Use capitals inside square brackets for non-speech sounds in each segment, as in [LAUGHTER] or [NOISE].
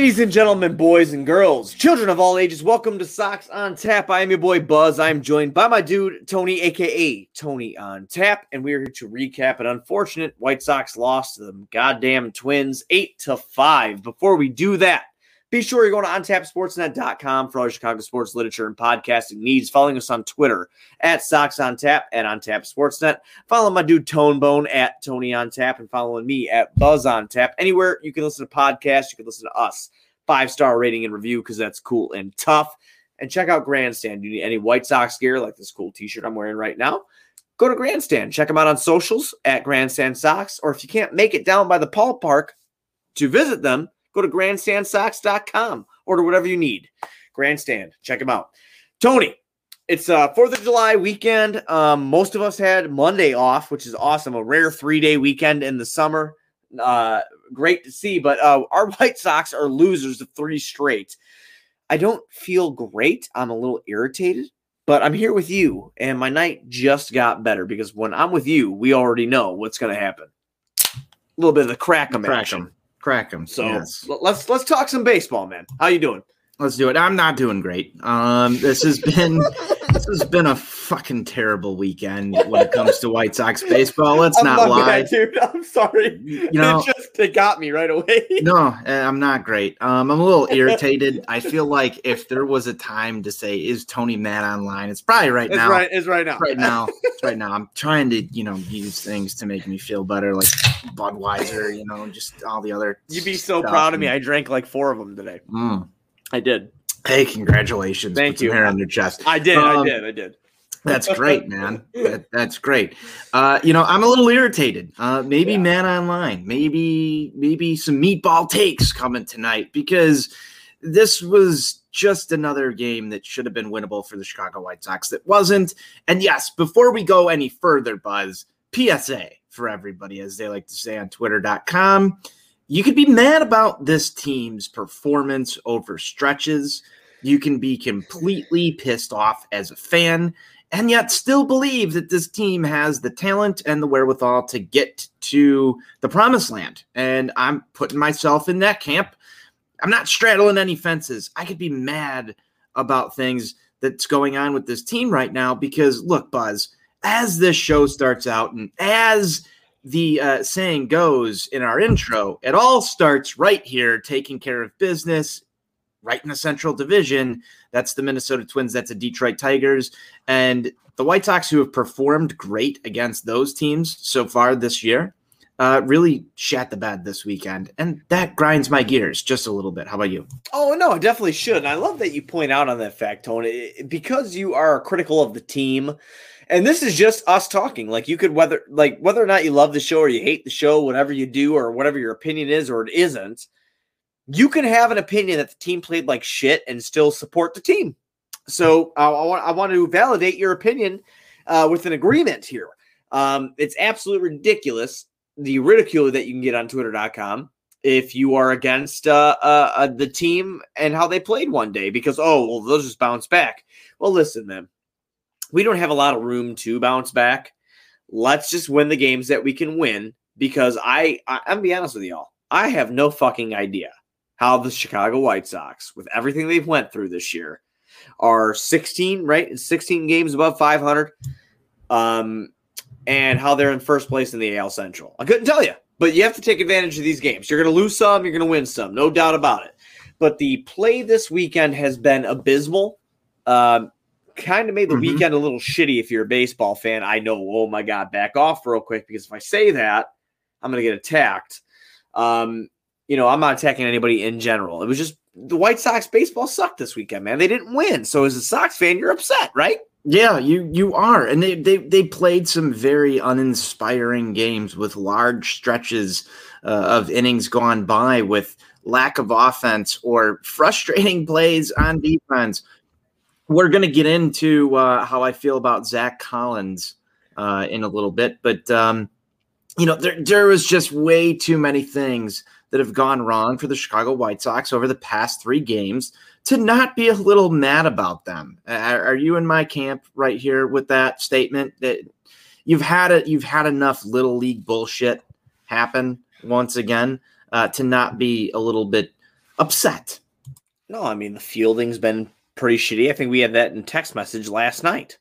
Ladies and gentlemen, boys and girls, children of all ages, welcome to Sox on Tap. I am your boy Buzz. I am joined by my dude Tony, aka Tony on Tap, and we are here to recap an unfortunate White Sox loss to the goddamn Twins, eight to five. Before we do that, be sure you're going to ontapsportsnet.com for all your Chicago sports literature and podcasting needs. Following us on Twitter at Sox on Tap and on Sportsnet. Follow my dude Tone Bone at Tony on Tap and following me at Buzz on Tap. Anywhere you can listen to podcasts, you can listen to us. Five star rating and review because that's cool and tough. And check out Grandstand. You need any White Sox gear like this cool t shirt I'm wearing right now? Go to Grandstand. Check them out on socials at Grandstand Sox. Or if you can't make it down by the ballpark to visit them, go to grandstandsox.com. Order whatever you need. Grandstand. Check them out. Tony, it's uh Fourth of July weekend. Um, most of us had Monday off, which is awesome. A rare three day weekend in the summer. Uh, great to see. But uh, our [LAUGHS] White Sox are losers of three straight. I don't feel great. I'm a little irritated, but I'm here with you, and my night just got better because when I'm with you, we already know what's going to happen. A little bit of the crack action. Crack them. So yes. let's let's talk some baseball, man. How you doing? Let's do it. I'm not doing great. Um, this has been [LAUGHS] this has been a fucking terrible weekend when it comes to White Sox baseball. Let's I'm not lie. bad, dude. I'm sorry. You know- it just it got me right away. No, eh, I'm not great. Um, I'm a little [LAUGHS] irritated. I feel like if there was a time to say, "Is Tony mad online?" It's probably right It's now. right. It's right now. right now. [LAUGHS] It's right now. I'm trying to, you know, use things to make me feel better, like Budweiser, you know, just all the other. You'd be so proud of me. I drank like four of them today. Mm. I did. Hey, congratulations! Thank Put you. Hair on your chest. I did. I Um, did. I did. That's [LAUGHS] great, man. That, that's great. Uh, you know, I'm a little irritated. Uh, maybe Yeah. man online. Maybe maybe some meatball takes coming tonight because this was just another game that should have been winnable for the Chicago White Sox that wasn't. And yes, before we go any further, Buzz, PSA for everybody, as they like to say on twitter.com. You could be mad about this team's performance over stretches. You can be completely pissed off as a fan and yet still believe that this team has the talent and the wherewithal to get to the promised land. And I'm putting myself in that camp. I'm not straddling any fences. I could be mad about things that's going on with this team right now because, look, Buzz, as this show starts out and as the uh, saying goes in our intro, it all starts right here, taking care of business right in the Central Division. That's the Minnesota Twins. That's the Detroit Tigers. And the White Sox, who have performed great against those teams so far this year, uh, really shat the bed this weekend. And that grinds my gears just a little bit. How about you? Oh no, it definitely should. And I love that you point out on that fact, Tony, because you are critical of the team. And this is just us talking. Like you could whether like whether or not you love the show or you hate the show, whatever you do or whatever your opinion is or it isn't, you can have an opinion that the team played like shit and still support the team. So I want I want to validate your opinion uh, with an agreement here. Um, it's absolutely ridiculous the ridicule that you can get on Twitter.com if you are against uh, uh, uh, the team and how they played one day because oh well they'll just bounce back. Well, listen, man, we don't have a lot of room to bounce back. Let's just win the games that we can win because I, I I'm be honest with y'all, I have no fucking idea how the Chicago White Sox, with everything they've went through this year, are 16 right, 16 games above 500, um, and how they're in first place in the AL Central. I couldn't tell you, but you have to take advantage of these games. You're going to lose some, you're going to win some, no doubt about it. But the play this weekend has been abysmal. Um, kind of made the Mhm. weekend a little shitty if you're a baseball fan. I know, oh my God, back off real quick because if I say that, I'm going to get attacked. Um, you know, I'm not attacking anybody in general. It was just the White Sox baseball sucked this weekend, man. They didn't win. So as a Sox fan, you're upset, right? Yeah, you you are, and they they they played some very uninspiring games with large stretches uh, of innings gone by with lack of offense or frustrating plays on defense. We're going to get into uh, how I feel about Zack Collins uh, in a little bit, but um, you know there there was just way too many things that have gone wrong for the Chicago White Sox over the past three games to not be a little mad about them. Are, are you in my camp right here with that statement that you've had it? You've had enough little league bullshit happen once again uh, to not be a little bit upset. No, I mean the fielding's been pretty shitty. I think we had that in text message last night.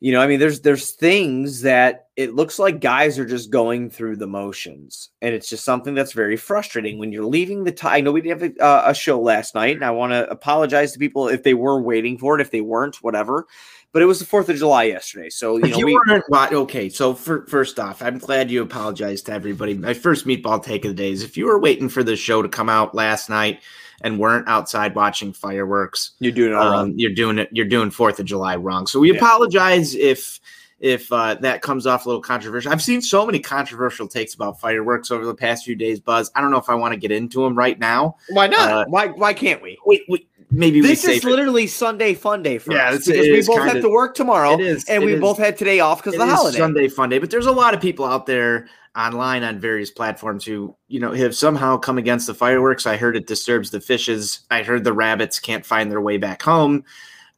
You know, I mean, there's there's things that it looks like guys are just going through the motions, and it's just something that's very frustrating when you're leaving the. T- I know we didn't have a, uh, a show last night, and I want to apologize to people if they were waiting for it, if they weren't, whatever. But it was the Fourth of July yesterday, so you If know you we. weren't okay. So for, first off, I'm glad you apologized to everybody. My first meatball take of the day is if you were waiting for the show to come out last night and weren't outside watching fireworks, You're doing it all wrong. um, you're doing it. You're doing Fourth of July wrong. So we Yeah. apologize if if uh, that comes off a little controversial. I've seen so many controversial takes about fireworks over the past few days. Buzz, I don't know if I want to get into them right now. Why not? uh, why Why can't we? Wait, wait maybe This we is save it. literally Sunday fun day for Yeah, us because we both kinda- have to work tomorrow, is, and we is. both had today off because of the holiday. Sunday fun day, but there's a lot of people out there online on various platforms who, you know, have somehow come against the fireworks. I heard it disturbs the fishes. I heard the rabbits can't find their way back home.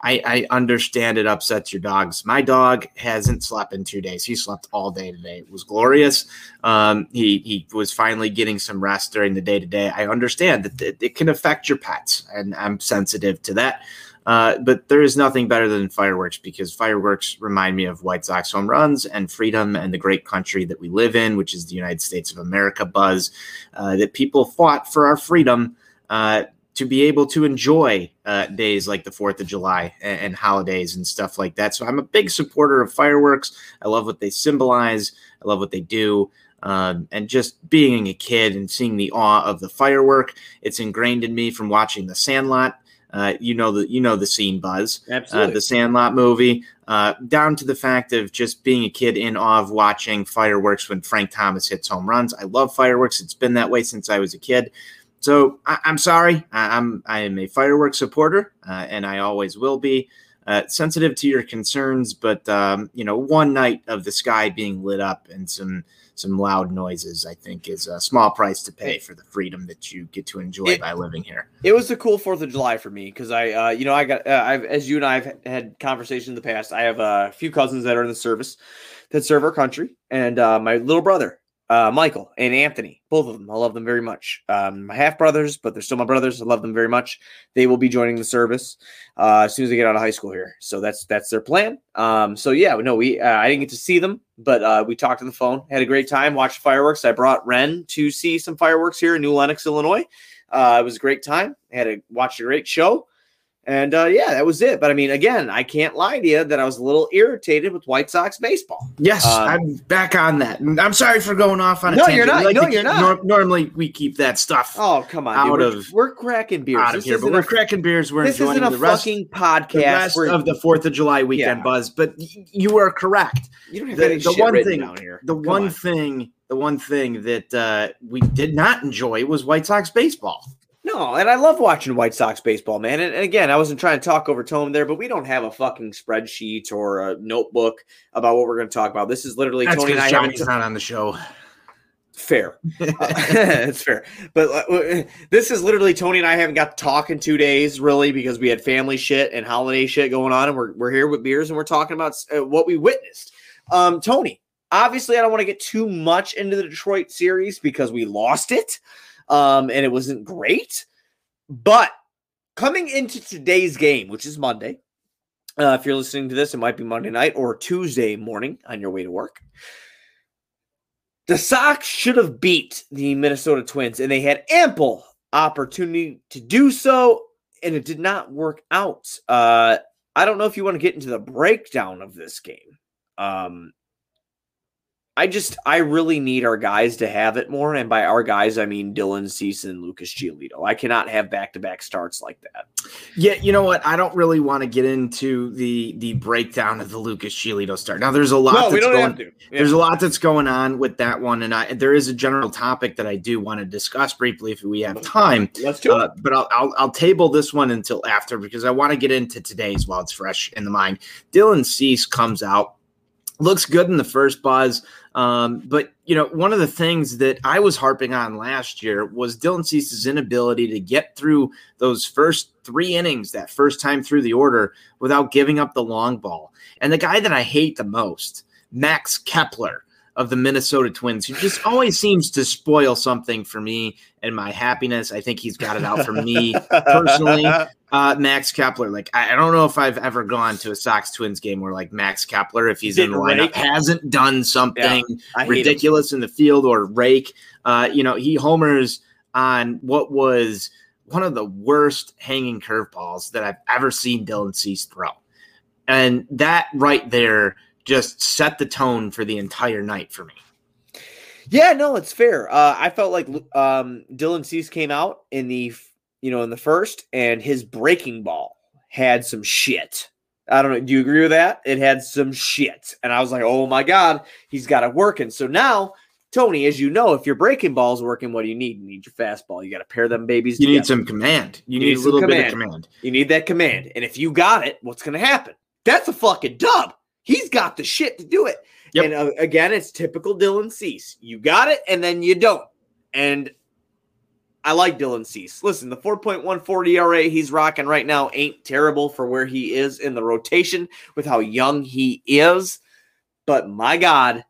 I, I understand it upsets your dogs. My dog hasn't slept in two days. He slept all day today. It was glorious. Um, he he was finally getting some rest during the day today. I understand that it, it can affect your pets, and I'm sensitive to that. Uh, but there is nothing better than fireworks because fireworks remind me of White Sox home runs and freedom and the great country that we live in, which is the United States of America. Buzz uh, that people fought for our freedom uh, to be able to enjoy uh, days like the Fourth of July and, and holidays and stuff like that. So I'm a big supporter of fireworks. I love what they symbolize. I love what they do. Um, and just being a kid and seeing the awe of the firework, it's ingrained in me from watching The Sandlot. Uh, you know the you know the scene, Buzz. Uh, the Sandlot movie, uh, down to the fact of just being a kid in awe of watching fireworks when Frank Thomas hits home runs. I love fireworks. It's been that way since I was a kid. So I, I'm sorry. I, I'm I am a fireworks supporter, uh, and I always will be. Uh, sensitive to your concerns, but um, you know, one night of the sky being lit up and some some loud noises, I think, is a small price to pay for the freedom that you get to enjoy It- by living here. It was a cool Fourth of July for me because I, uh, you know, I got, uh, I've, as you and I have had conversations in the past. I have a few cousins that are in the service that serve our country, and uh, my little brother, uh, Michael and Anthony, both of them. I love them very much. Um, my half brothers, but they're still my brothers. I love them very much. They will be joining the service uh, as soon as they get out of high school here. So that's that's their plan. Um, so yeah, no, we uh, I didn't get to see them, but uh, we talked on the phone, had a great time, watched fireworks. I brought Ren to see some fireworks here in New Lenox, Illinois. Uh, it was a great time. I Had a watched a great show, and uh, yeah, that was it. But I mean, again, I can't lie to you that I was a little irritated with White Sox baseball. Yes, Um, I'm back on that. I'm sorry for going off on a No, tangent. you're not. Like No, you're not. nor- normally, we keep that stuff Oh come on, Out dude. We're, of- we're cracking beers. out of This here. But we're a- cracking beers. We're this enjoying isn't a the rest, fucking the podcast. rest where of the Fourth of July weekend Yeah. buzz. But y- you are correct. you don't have the- any the shit one thing- down here. The Come one on. thing, the one thing that uh, we did not enjoy was White Sox baseball. No, and I love watching White Sox baseball, man. And, and again, I wasn't trying to talk over Tone there, but we don't have a fucking spreadsheet or a notebook about what we're going to talk about. This is literally That's Tony and I Johnny's not on the show. fair. [LAUGHS] [LAUGHS] it's fair. But uh, this is literally Tony and I haven't got to talk in two days, really, because we had family shit and holiday shit going on, and we're we're here with beers and we're talking about uh, what we witnessed. Um, Tony, obviously, I don't want to get too much into the Detroit series because we lost it, um, and it wasn't great. But coming into today's game, which is Monday. Uh, if you're listening to this, it might be Monday night or Tuesday morning on your way to work. The Sox should have beat the Minnesota Twins, and they had ample opportunity to do so, and it did not work out. Uh, I don't know if you want to get into the breakdown of this game. Um, I just I really need our guys to have it more, and by our guys I mean Dylan Cease and Lucas Giolito. I cannot have back to back starts like that. Yeah, you know what? I don't really want to get into the the breakdown of the Lucas Giolito start. Now, there's a lot. No, that's we don't going, have to. Yeah. There's a lot that's going on with that one, and I, there is a general topic that I do want to discuss briefly if we have time. Let's do it. Uh, but I'll, I'll I'll table this one until after because I want to get into today's while it's fresh in the mind. Dylan Cease comes out, looks good in the first buzz. Um, but you know, one of the things that I was harping on last year was Dylan Cease's inability to get through those first three innings, that first time through the order, without giving up the long ball. And the guy that I hate the most, Max Kepler of the Minnesota Twins, who just always seems to spoil something for me and my happiness. I think he's got it out for me personally. [LAUGHS] Uh, Max Kepler, like I, I don't know if I've ever gone to a Sox Twins game where like Max Kepler, if he's in the Didn't lineup, rake. hasn't done something him. ridiculous in the field or rake. Uh, you know, he homers on what was one of the worst hanging curveballs that I've ever seen Dylan Cease throw. And that right there just set the tone for the entire night for me. Yeah, no, it's fair. Uh, I felt like um, Dylan Cease came out in the you know in the first, and his breaking ball had some shit. I don't know. Do you agree with that? It had some shit, and I was like, oh my god, he's got it working. So now, Tony, as you know, if your breaking ball's working, what do you need? You need your fastball. You got to pair them babies. You need some command. You, You need, need a little bit of command. command. You need that command, and if you got it, what's going to happen? That's a fucking dub. He's got the shit to do it. Yep. And uh, again, it's typical Dylan Cease. You got it, and then you don't. And I like Dylan Cease. Listen, the 4.14 ERA he's rocking right now ain't terrible for where he is in the rotation with how young he is. But my God,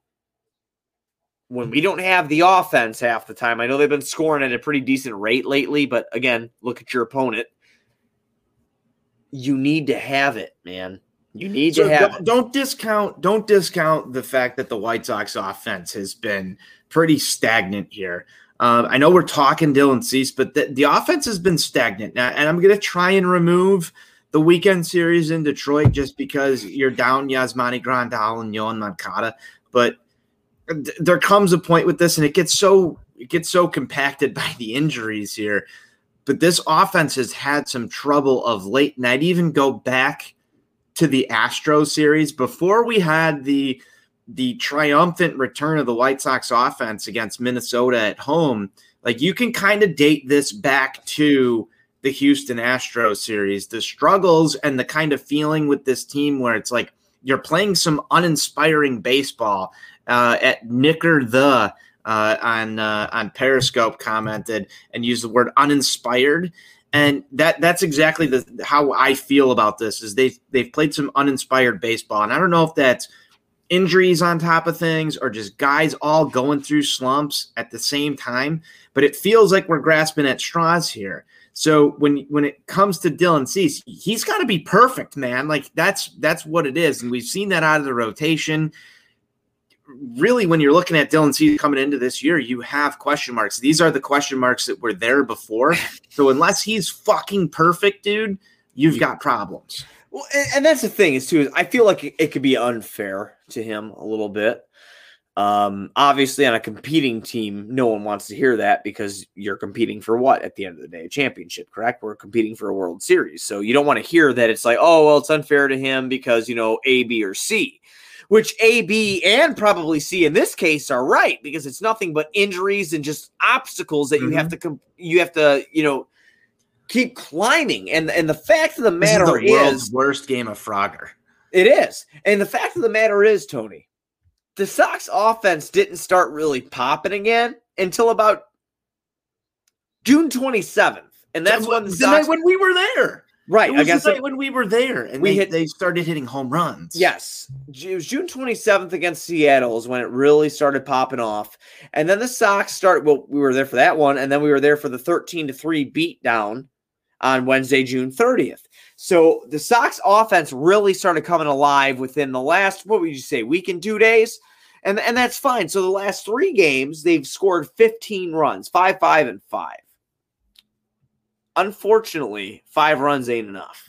when we don't have the offense half the time, I know they've been scoring at a pretty decent rate lately, but again, look at your opponent. You need to have it, man. You need So to have don't, don't discount don't discount the fact that the White Sox offense has been pretty stagnant here. Uh, I know we're talking Dylan Cease, but the, the offense has been stagnant. Now, and I'm going to try and remove the weekend series in Detroit just because you're down Yasmani Grandal and Yoán Moncada. But th- there comes a point with this, and it gets so it gets so compacted [LAUGHS] by the injuries here. But this offense has had some trouble of late, and I'd even go back to the Astro series before we had the the triumphant return of the White Sox offense against Minnesota at home. Like you can kind of date this back to the Houston Astros series, the struggles and the kind of feeling with this team where it's like you're playing some uninspiring baseball. Uh, at Nicker the uh, on uh, on Periscope commented and used the word uninspired and that that's exactly the how I feel about this is they they've played some uninspired baseball. And I don't know if that's injuries on top of things or just guys all going through slumps at the same time but it feels like we're grasping at straws here. So when when it comes to Dylan Cease he's got to be perfect man. Like that's that's what it is. And we've seen that out of the rotation really when you're looking at Dylan Cease coming into this year, you have question marks. These are the question marks that were there before. So unless he's fucking perfect, dude, you've got problems. Well, and, and that's the thing is too. Is I feel like it, it could be unfair to him a little bit. Um, obviously, on a competing team, no one wants to hear that because you're competing for what at the end of the day, a championship, correct? We're competing for a World Series, so you don't want to hear that it's like, oh, well, it's unfair to him because you know A, B, or C. Which A, B, and probably C in this case are right because it's nothing but injuries and just obstacles that you have mm-hmm. to com- you have to you know keep climbing. And and the fact of the This is matter the world's is, worst game of Frogger. it is. And the fact of the matter is, Tony, the Sox offense didn't start really popping again until about June 27th. And that's when the Sox when we were there. Right, It I was guess the it- night when we were there, and We they, hit- they started hitting home runs. Yes. It was June 27th against Seattle is when it really started popping off. And then the Sox start well, we were there for that one, and then we were there for the 13 to 3 beat down on Wednesday, June 30th. So the Sox offense really started coming alive within the last, what would you say, week and two days? And, and that's fine. So the last three games, they've scored 15 runs, five, five, and five. Unfortunately, five runs ain't enough.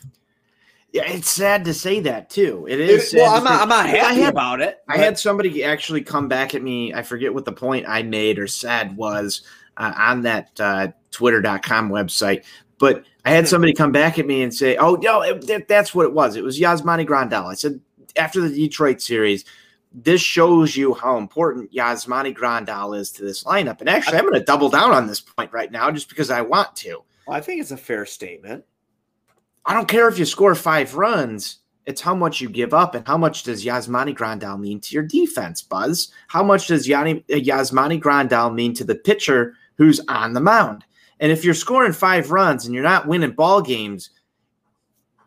Yeah, it's sad to say that too. It is. It- well, I'm not, I'm not I happy had- about it. I had somebody actually come back at me. I forget what the point I made or said was uh, on that uh, twitter.com website, but I had somebody come back at me and say, Oh, no, it, that- that's what it was. It was Yasmani Grandal. I said, after the Detroit series, this shows you how important Yasmani Grandal is to this lineup. And actually, I'm going to double down on this point right now just because I want to. Well, I think it's a fair statement. I don't care if you score five runs. It's how much you give up and how much does Yasmani Grandal mean to your defense, Buzz? How much does Yanni, uh, Yasmani Grandal mean to the pitcher who's on the mound? And if you're scoring five runs and you're not winning ball games,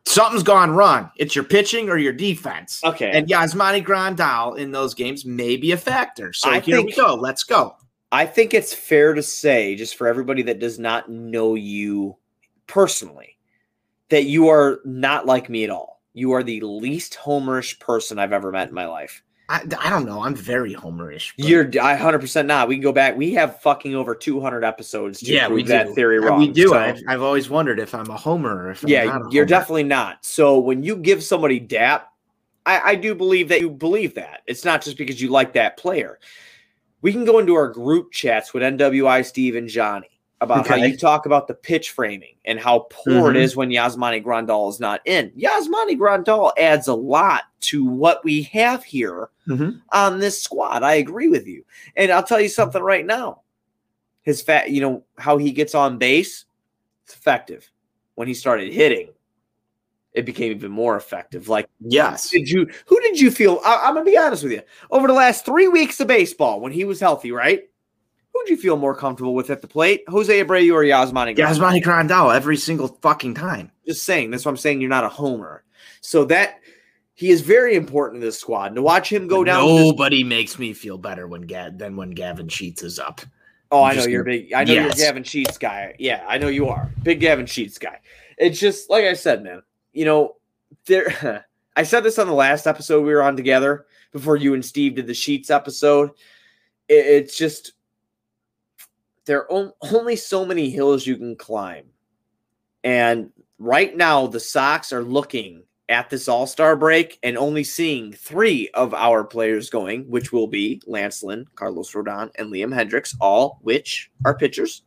something's gone wrong. It's your pitching or your defense. Okay. And Yasmani Grandal in those games may be a factor. So I here we go. Let's go. I think it's fair to say, just for everybody that does not know you personally, that you are not like me at all. You are the least homerish person I've ever met in my life. I, I don't know. I'm very homerish. but- You're I 100% not. We can go back. We have fucking over 200 episodes to yeah, prove we that do. theory Uh, wrong. We do. So- I've, I've always wondered if I'm a homer or if I'm yeah, you're definitely not. So when you give somebody DAP, I, I do believe that you believe that. It's not just because you like that player. We can go into our group chats with NWI Steve and Johnny about how you talk about the pitch framing and how poor Mhm. it is when Yasmani Grandal is not in. Yasmani Grandal adds a lot to what we have here Mhm. on this squad. I agree with you. And I'll tell you something right now. His fat, you know, how he gets on base, it's effective. When he started hitting, it became even more effective. Like, Yes. did you who did you feel? I, I'm gonna be honest with you. Over the last three weeks of baseball, when he was healthy, right? Who'd you feel more comfortable with at the plate? Jose Abreu or Yasmani? Grandal? Yasmani Grandal every single fucking time. Just saying. That's what I'm saying. You're not a homer. So that he is very important to this squad. And to watch him go down. to this- Nobody makes me feel better when Gav than when Gavin Sheets is up. Oh, I'm I know just you're gonna- big. I know Yes. you're Gavin Sheets guy. Yeah, I know you are big Gavin Sheets guy. It's just like I said, man. You know, there. [LAUGHS] I said this on the last episode we were on together before you and Steve did the Sheets episode. It, it's just there are on- only so many hills you can climb, and right now the Sox are looking at this All Star break and only seeing three of our players going, which will be Lance Lynn, Carlos Rodon, and Liam Hendriks, all which are pitchers.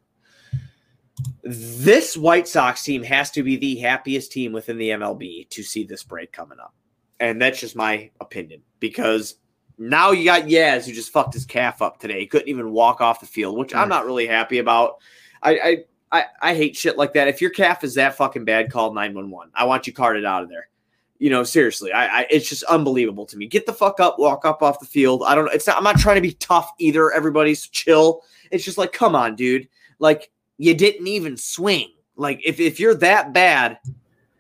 This White Sox team has to be the happiest team within the MLB to see this break coming up. And that's just my opinion because now you got Yaz who just fucked his calf up today. He couldn't even walk off the field, which I'm mm. not really happy about. I, I I, I hate shit like that. If your calf is that fucking bad, call 911. I want you carted out of there. You know, seriously, I, I it's just unbelievable to me. Get the fuck up, walk up off the field. I don't. It's not. I'm not trying to be tough either. Everybody's chill. It's just like, come on, dude. Like you didn't even swing. Like if if you're that bad,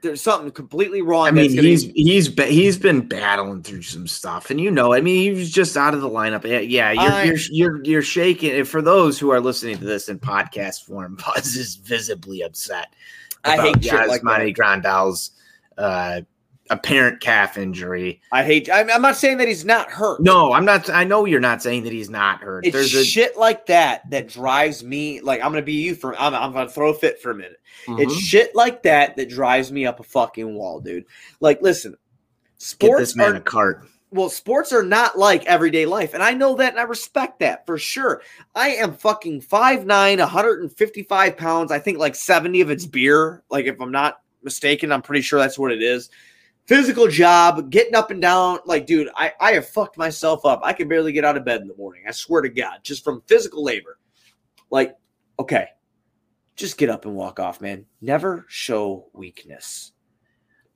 there's something completely wrong. I mean, that's gonna- he's he's be, he's been battling through some stuff, and you know, I mean, he was just out of the lineup. Yeah, Yeah, you're I- you're you're you're shaking. And for those who are listening to this in podcast form, [LAUGHS] Buzz is visibly upset. I hate about shit like Grandal's uh, apparent calf injury. I hate. I'm, I'm not saying that he's not hurt. No, I'm not. I know you're not saying that he's not hurt. It's There's a shit like that that drives me. Like I'm gonna be you for. I'm, I'm gonna throw a fit for a minute. It's Mhm. shit like that that drives me up a fucking wall, dude. Like, listen, get sports this man are a cart. well, sports are not like everyday life, and I know that, and I respect that for sure. I am fucking 5'9", 155 pounds. I think like seventy of it's beer. Like, if I'm not mistaken, I'm pretty sure that's what it is. Physical job, getting up and down. Like, dude, I I have fucked myself up. I can barely get out of bed in the morning. I swear to God, just from physical labor. Like, okay, just get up and walk off, man. Never show weakness.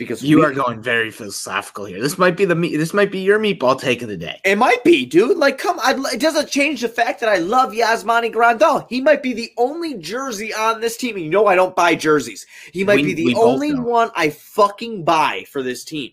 Because You we- are going very philosophical here. This might be the meat. This might be your meatball take of the day. It might be, dude. Like, come on. It doesn't change the fact that I love Yasmani Grandal. He might be the only jersey on this team. You know I don't buy jerseys. He might We- be the only one I fucking buy for this team.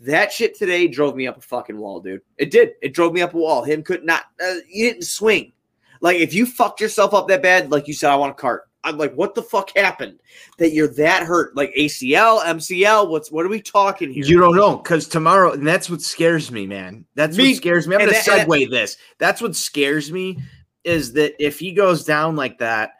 That shit today drove me up a fucking wall, dude. It did. It drove me up a wall. Him could not. Uh, you didn't swing. Like if you fucked yourself up that bad, like you said, I want a cart. I'm like, what the fuck happened that you're that hurt? Like ACL, MCL. What's what are we talking here? You don't know because tomorrow, and that's what scares me, man. That's Me- what scares me. I'm to that- segue this. That's what scares me is that if he goes down like that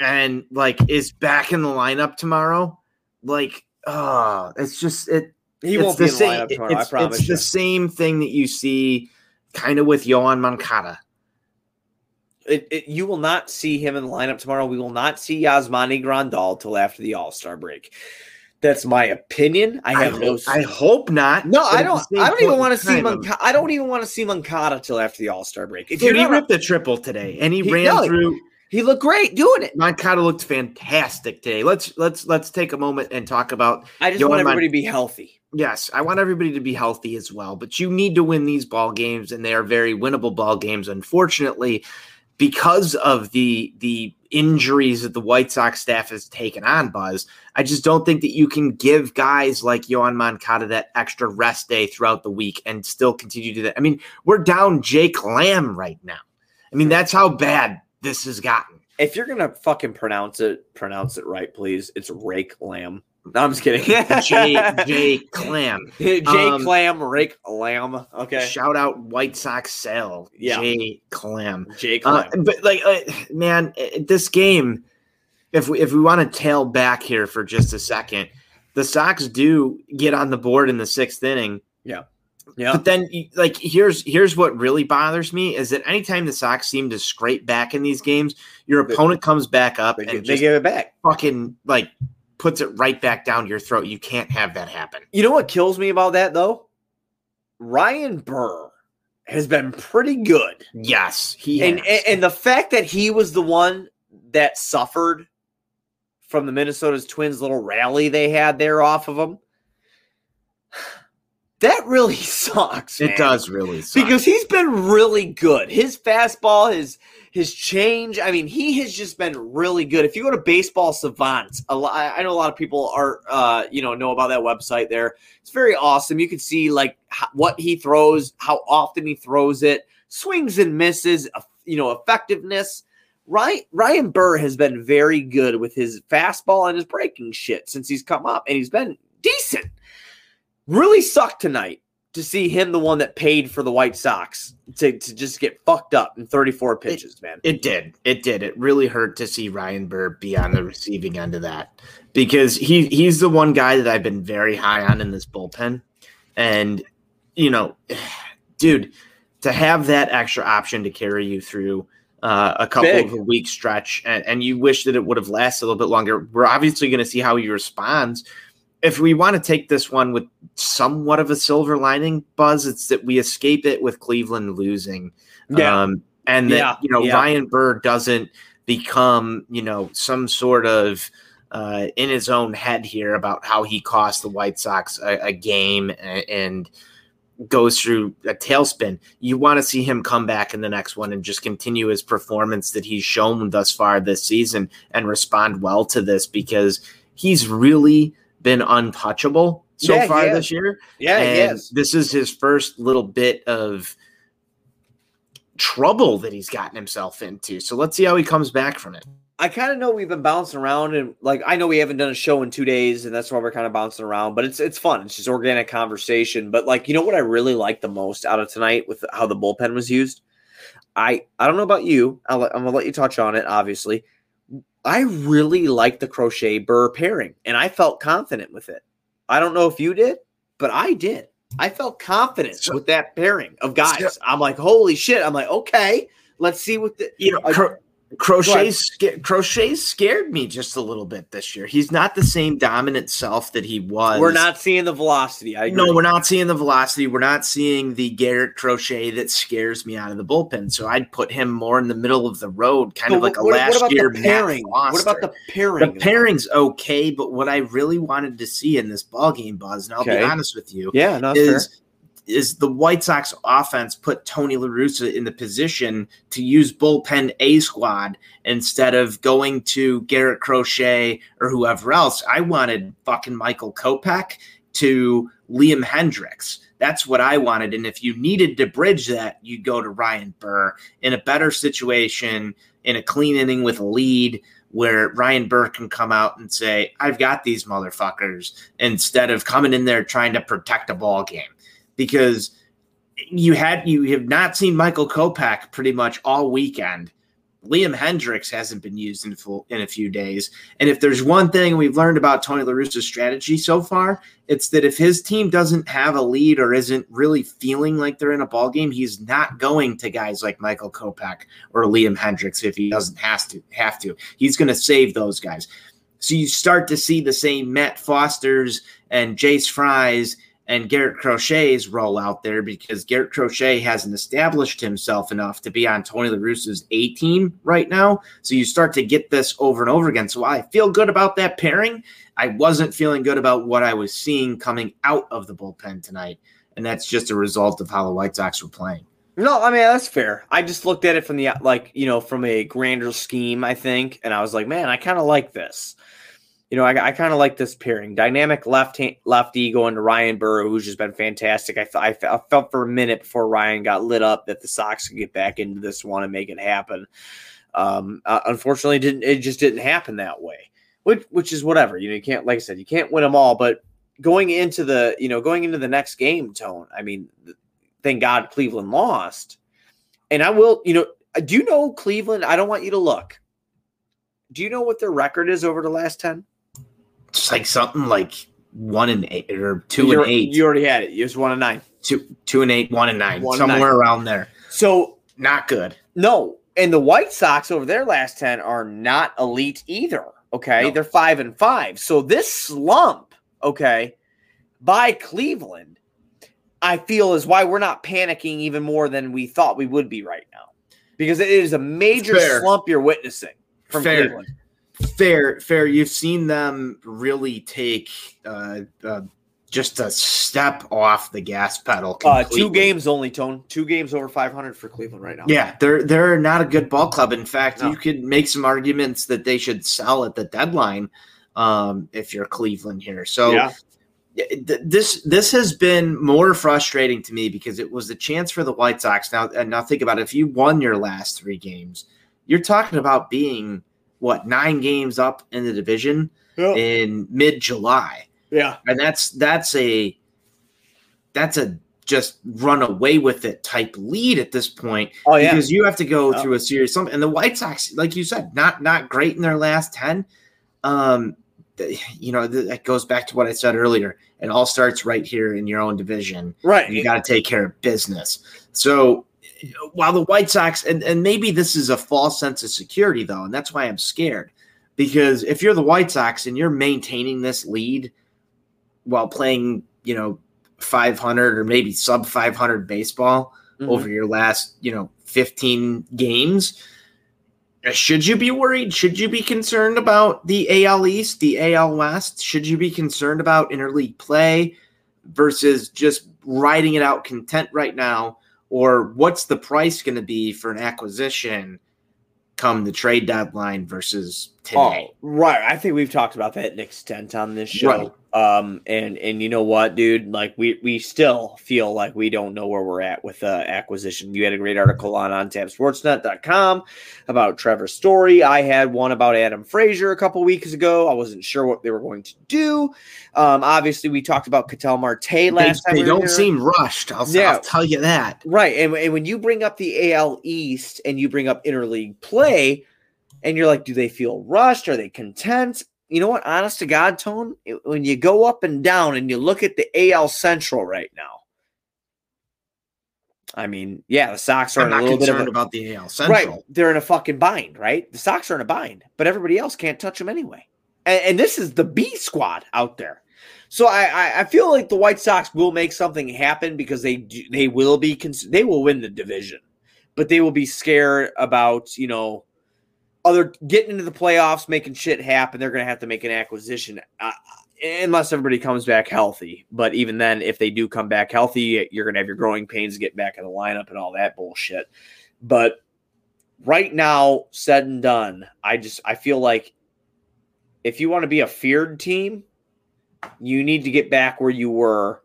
and like is back in the lineup tomorrow, like oh, it's just it. He it's won't the be in the same. lineup tomorrow. I it's, promise it's you. the same thing that you see kind of with Yoán Moncada. It, it, you will not see him in the lineup tomorrow. We will not see Yasmani Grandal till after the All Star break. That's my opinion. I I, have no. hope, I hope not. no, I don't. I don't even want to see time, I don't even want to see Moncada till after the All Star break. If Dude, he ripped a triple today, and he, He- ran no, through. he looked great doing it. Moncada looked fantastic today. Let's let's let's take a moment and talk about. I just Yoán want everybody to be healthy. Yes, I want everybody to be healthy as well, but you need to win these ball games, and they are very winnable ball games. Unfortunately, because of the the injuries that the White Sox staff has taken on, Buzz, I just don't think that you can give guys like Yoán Moncada that extra rest day throughout the week and still continue to do that. I mean, we're down Jake Lamb right now. I mean, that's how bad this has gotten. If you're gonna fucking pronounce it, pronounce it right, please. It's Rake Lamb. No, I'm just kidding. Jay [LAUGHS] Jay Clam. [LAUGHS] Jay Um, Clam, Rake Lamb. Okay. Shout out White Sox sell. Yeah. Jay Clam. Jay Uh, Clam. but like, uh, man, uh, this game, if we if we want to tail back here for just a second, the Sox do get on the board in the sixth inning. yeah. Yeah. But then, like, here's here's what really bothers me is that anytime the Sox seem to scrape back in these games, your opponent comes back up They, and they just give it back. fucking like puts it right back down your throat. You can't have that happen. You know what kills me about that though? Ryan Burr has been pretty good. Yes, he And, has. and and the fact that he was the one that suffered from the Minnesota's Twins little rally they had there off of him. [SIGHS] That really [LAUGHS] sucks. it does really suck. because he's been really good. His fastball, his his change. I mean, he has just been really good. If you go to Baseball Savant, a lot, I know a lot of people are, uh, you know, know about that website. There, it's very awesome. You can see like how, what he throws, how often he throws it, swings and misses, you know, effectiveness. Ryan Ryan Burr has been very good with his fastball and his breaking shit since he's come up, and he's been decent. Really sucked tonight to see him the one that paid for the White Sox to, to just get fucked up in 34 pitches, man. It did. It did. It really hurt to see Ryan Burr be on the receiving end of that because he he's the one guy that I've been very high on in this bullpen. And you know, [SIGHS] dude, to have that extra option to carry you through uh, a couple Big. of a week stretch, and, and you wish that it would have lasted a little bit longer. We're obviously going to see how he responds. If we want to take this one with somewhat of a silver lining, Buzz, it's that we escape it with Cleveland losing. Um, and that, Yeah, you know, yeah. Ryan Burr doesn't become, you know, some sort of uh, in his own head here about how he cost the White Sox a, a game and, and goes through a tailspin. You want to see him come back in the next one and just continue his performance that he's shown thus far this season and respond well to this because he's really been untouchable so Yeah, far this year. Yeah, and yes. this is his first little bit of trouble that he's gotten himself into. So let's see how he comes back from it. I kind of know we've been bouncing around and like I know we haven't done a show in two days and that's why we're kind of bouncing around, but it's it's fun. It's just organic conversation. But like you know what I really liked the most out of tonight with how the bullpen was used? I I don't know about you. I'll, I'm gonna let you touch on it, obviously. I really like the Crochet Burr pairing and I felt confident with it. I don't know if you did, but I did. I felt confident So- with that pairing of guys. I'm like, holy shit. I'm like, okay, let's see what the You know, Cro- Crochet sca- Crochet scared me just a little bit this year. He's not the same dominant self that he was. we're not seeing the velocity. I agree. No, we're not seeing the velocity. We're not seeing the Garrett Crochet that scares me out of the bullpen. So I'd put him more in the middle of the road, kind But of like a what, what last about year pairing? What about the pairing? The pairing's okay, but what I really wanted to see in this ball game, Buzz, and I'll Okay. be honest with you, Yeah, no, that's fair. Is the White Sox offense put Tony La Russa in the position to use bullpen A squad instead of going to Garrett Crochet or whoever else. I wanted fucking Michael Kopech to Liam Hendriks. That's what I wanted. And if you needed to bridge that, you'd go to Ryan Burr in a better situation, in a clean inning with a lead where Ryan Burr can come out and say, I've got these motherfuckers, instead of coming in there trying to protect a ball game. Because you had you have not seen Michael Kopech pretty much all weekend. Liam Hendriks hasn't been used in full in a few days. And if there's one thing we've learned about Tony La Russa's strategy so far, it's that if his team doesn't have a lead or isn't really feeling like they're in a ball game, he's not going to guys like Michael Kopech or Liam Hendriks if he doesn't has to have to. He's going to save those guys. So you start to see the same Matt Foster's and Jace Fry's and Garrett Crochet's roll out there because Garrett Crochet hasn't established himself enough to be on Tony La Russa's A team right now. So you start to get this over and over again. So I feel good about that pairing. I wasn't feeling good about what I was seeing coming out of the bullpen tonight. And that's just a result of how the White Sox were playing. No, I mean that's fair. I just looked at it from the like you know from a grander scheme, I think, and I was like, man, I kind of like this you know, I, I kind of like this pairing. Dynamic left hand, lefty going to Ryan Burrow, who's just been fantastic. I, I, felt for a minute before Ryan got lit up that the Sox could get back into this one and make it happen. Um, uh, unfortunately, didn't it just didn't happen that way, which which is whatever. You know, you can't like I said, you can't win them all. But going into the you know going into the next game, tone. I mean, thank God Cleveland lost, and I will. You know, do you know Cleveland? I don't want you to look. Do you know what their record is over the last ten? It's like something like one and eight or 2 You're, and eight. You already had it. It was one and nine. Two two and eight, one and nine, one somewhere and nine. around there. So not good. No, and the White Sox over their last ten are not elite either. Okay, no. they're five and five. So this slump, okay, by Cleveland, I feel is why we're not panicking even more than we thought we would be right now, because it is a major slump you're witnessing from Fair. Cleveland. Fair, fair. You've seen them really take uh, uh, just a step off the gas pedal. Uh, two games only, Tone. Two games over 500 for Cleveland right now. Yeah, they're they're not a good ball club. In fact, no. you could make some arguments that they should sell at the deadline um, if you're Cleveland here. So. Yeah. This this has been more frustrating to me because it was a chance for the White Sox. Now and now think about it. If you won your last three games, you're talking about being what nine games up in the division in mid July. Yeah, and that's that's a that's a just run away with it type lead at this point. Oh yeah, because you have to go through a series. Something and the White Sox, like you said, not not great in their last ten. Um, you know that goes back to what I said earlier. It all starts right here in your own division. Right, you got to take care of business. So while the White Sox, and, and maybe this is a false sense of security, though, and that's why I'm scared. Because if you're the White Sox and you're maintaining this lead while playing, you know, 500 or maybe sub 500 baseball mm-hmm. over your last, you know, 15 games, should you be worried? Should you be concerned about the AL East, the AL West? Should you be concerned about interleague play versus just riding it out content right now or what's the price going to be for an acquisition come the trade deadline versus today? Oh, right. I think we've talked about that an extent on this show. Right. Um, and and you know what, dude? Like we we still feel like we don't know where we're at with uh, acquisition. You had a great article on on ontapsportsnet.com about Trevor Story. I had one about Adam Frazier a couple weeks ago. I wasn't sure what they were going to do. Um, obviously, we talked about Ketel Marte last they, time. They we don't seem rushed. I'll, yeah. I'll tell you that. Right, and, and when you bring up the AL East and you bring up interleague play, and you're like, do they feel rushed? Are they content? You know what? Honest to God, Tone, when you go up and down and you look at the AL Central right now, I mean, yeah, the Sox are I'm in a little bit of a, about the AL Central. Right, they're in a fucking bind, right? The Sox are in a bind, but everybody else can't touch them anyway. And, and this is the B squad out there. So I, I, I feel like the White Sox will make something happen because they do, they will be they will win the division, but they will be scared about you know other getting into the playoffs, making shit happen, they're going to have to make an acquisition uh, unless everybody comes back healthy. But even then, if they do come back healthy, you're going to have your growing pains to get back in the lineup and all that bullshit. But right now, said and done, I just I feel like if you want to be a feared team, you need to get back where you were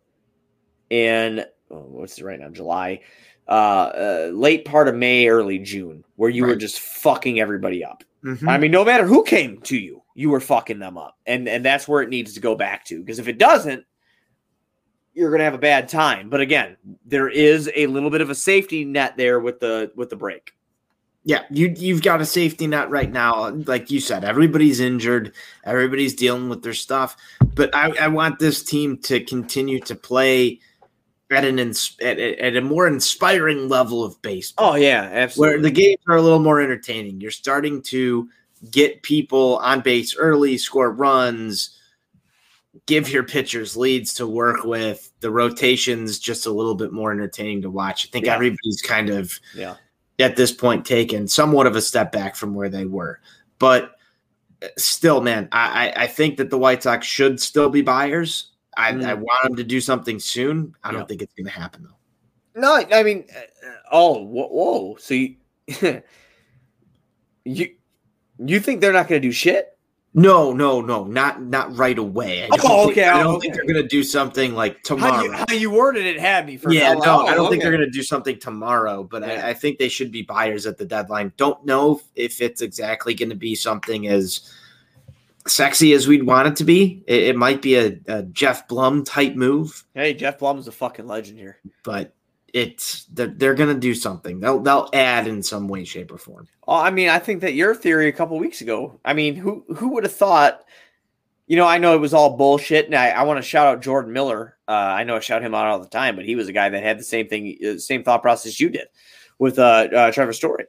in oh, what's it right now, July uh, uh, late part of May, early June, where you right. were just fucking everybody up. Mm-hmm. I mean, no matter who came to you, you were fucking them up, and and that's where it needs to go back to. Because if it doesn't, you're gonna have a bad time. But again, there is a little bit of a safety net there with the with the break. Yeah, you you've got a safety net right now. Like you said, everybody's injured, everybody's dealing with their stuff. But I, I want this team to continue to play at an ins- at, at a more inspiring level of baseball. Oh yeah, absolutely. where the games are a little more entertaining. You're starting to get people on base early, score runs, give your pitchers leads to work with. The rotations just a little bit more entertaining to watch. I think Yeah. everybody's kind of yeah. at this point taken somewhat of a step back from where they were. But uh, still, man, I I think that the White Sox should still be buyers. I, Mm. I want them to do something soon. I don't Yeah. think it's going to happen though. No, I mean, uh, uh, oh, whoa, whoa. So you, [LAUGHS] you, you think they're not going to do shit? No, no, no, not not right away. I Oh, don't think, okay, I oh, don't okay. think they're going to do something like How tomorrow. you, how you worded it had me for yeah, oh, no, I don't oh, think they're going to do something tomorrow, but Yeah. I, I think they should be buyers at the deadline. Don't know if it's exactly going to be something as sexy as we'd want it to be. It, it might be a, a Jeff Blum type move, Hey, Jeff Blum's a fucking legend here. but it's they're, they're going to do something. They'll they'll add in some way, shape, or form. Oh, I mean, I think that your theory a couple weeks ago. I mean, who who would have thought? You know, I know it was all bullshit, and I, I want to shout out Jordan Miller. Uh, I know I shout him out all the time, but he was a guy that had the same thing, uh, same thought process you did with uh, uh, Trevor Story.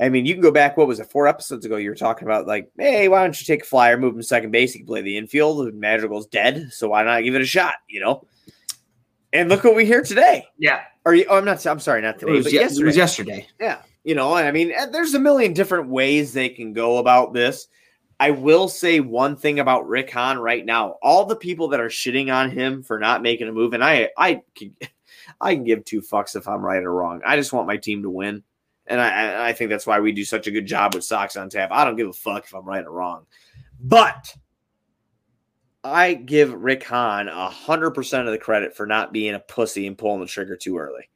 I mean, you can go back. What was it? Four episodes ago, you were talking about like, hey, why don't you take a flyer, move him to second base, he can play the infield. Madrigal's dead, so why not give it a shot? You know. And look what we hear today. Yeah, Or you? Oh, I'm not. I'm sorry, not it today, was, but ye- yesterday. it was yesterday. Yeah, you know, and I mean, there's a million different ways they can go about this. I will say one thing about Rick Hahn right now. All the people that are shitting on him for not making a move, and I, I can, [LAUGHS] I can give two fucks if I'm right or wrong. I just want my team to win, and I, I- think that's why we do such a good job with Sox on Tap. I don't give a fuck if I'm right or wrong, but I give Rick Hahn a hundred percent of the credit for not being a pussy and pulling the trigger too early.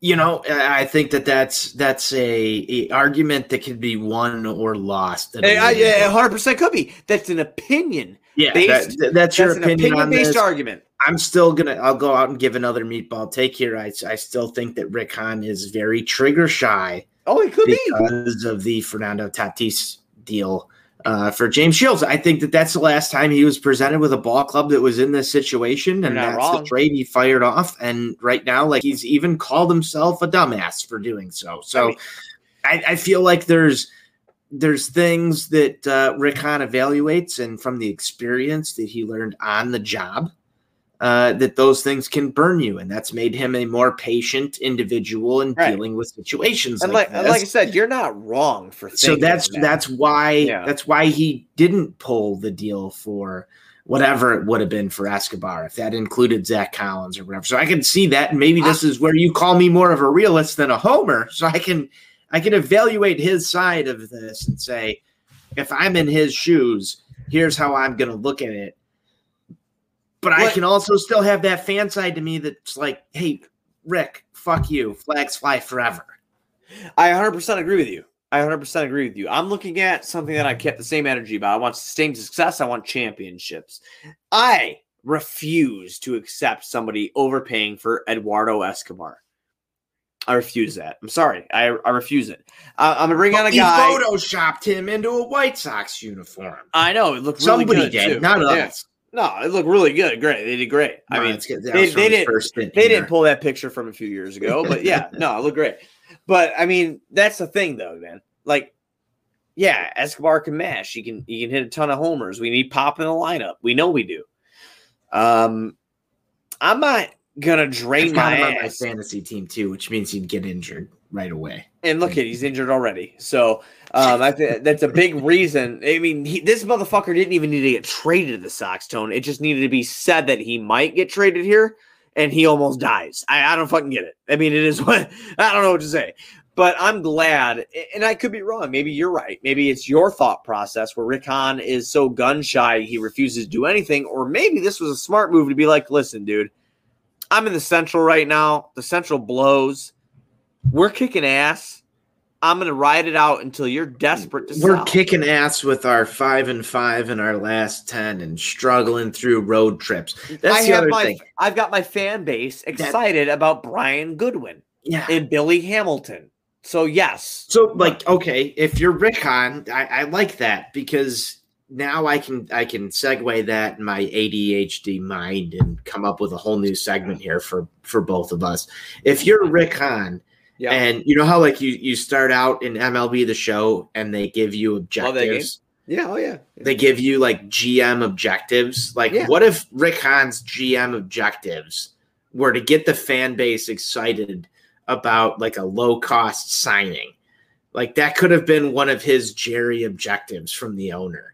You know, I think that that's that's a, a argument that could be won or lost. at a Hey, I, yeah, hundred percent could be. That's an opinion. Yeah, based- that- that's your That's opinion on this. argument. I'm still gonna. I'll go out and give another meatball take here. I, I still think that Rick Hahn is very trigger shy Oh, it could be. because of the Fernando Tatis deal uh, for James Shields. I think that that's the last time he was presented with a ball club that was in this situation, and that's wrong. the trade he fired off. And right now, like he's even called himself a dumbass for doing so. So I mean- I, I feel like there's there's things that uh, Rick Hahn evaluates, and from the experience that he learned on the job, uh, that those things can burn you, and that's made him a more patient individual in Right. dealing with situations And like, like, like I said, you're not wrong for so that's that. that's why Yeah. that's why he didn't pull the deal for whatever it would have been for Escobar if that included Zack Collins or whatever. So I can see that, maybe this is where you call me more of a realist than a homer. So I can I can evaluate his side of this and say, if I'm in his shoes, here's how I'm going to look at it. But I can also still have that fan side to me that's like, hey, Rick, fuck you, flags fly forever. I 100% agree with you. I 100% agree with you. I'm looking at something that I kept the same energy about. I want sustained success. I want championships. I refuse to accept somebody overpaying for Eduardo Escobar. I refuse that. I'm sorry. I, I refuse it. I, I'm gonna bring on a But he guy. photoshopped him into a White Sox uniform. I know it looked really Somebody good, did, too. not Yeah. us. No, it looked really good. Great. They did great. I mean, it's good. They- they didn't- They didn't pull that picture from a few years ago, but yeah, [LAUGHS] no, it looked great. But I mean, that's the thing, though, man. Like, yeah, Escobar can mash. He can he can hit a ton of homers. We need pop in the lineup. We know we do. Um, I'm not gonna drain I've my on my fantasy team too, which means he'd get injured right away. And look at he's injured already. So um, I think that's a big [LAUGHS] reason. I mean, he, this motherfucker didn't even need to get traded to the Sox. Tone. It just needed to be said that he might get traded here, and he almost dies. I, I don't fucking get it. I mean, it is what [LAUGHS] I don't know what to say. But I'm glad, and I could be wrong. Maybe you're right. Maybe it's your thought process where Rick Hahn is so gun shy he refuses to do anything, or maybe this was a smart move to be like, listen, dude, I'm in the Central right now. The Central blows. We're kicking ass. I'm gonna ride it out until you're desperate to We're sell. kicking ass with our five and five in our last ten and struggling through road trips. That's I the have other my thing. I've got my fan base excited about Brian Goodwin Yeah, and Billy Hamilton. So yes. So like, okay, if you're Rick Hahn, I, I like that because now I can I can segue that in my ADHD mind and come up with a whole new segment here for for both of us. If you're Rick Hahn, Yeah. and you know how like you you start out in MLB the show and they give you Love that game. objectives. yeah. Oh yeah. They give you like GM objectives. Like, Yeah. what if Rick Hahn's GM objectives were to get the fan base excited about like a low cost signing? Like, that could have been one of his Jerry objectives from the owner.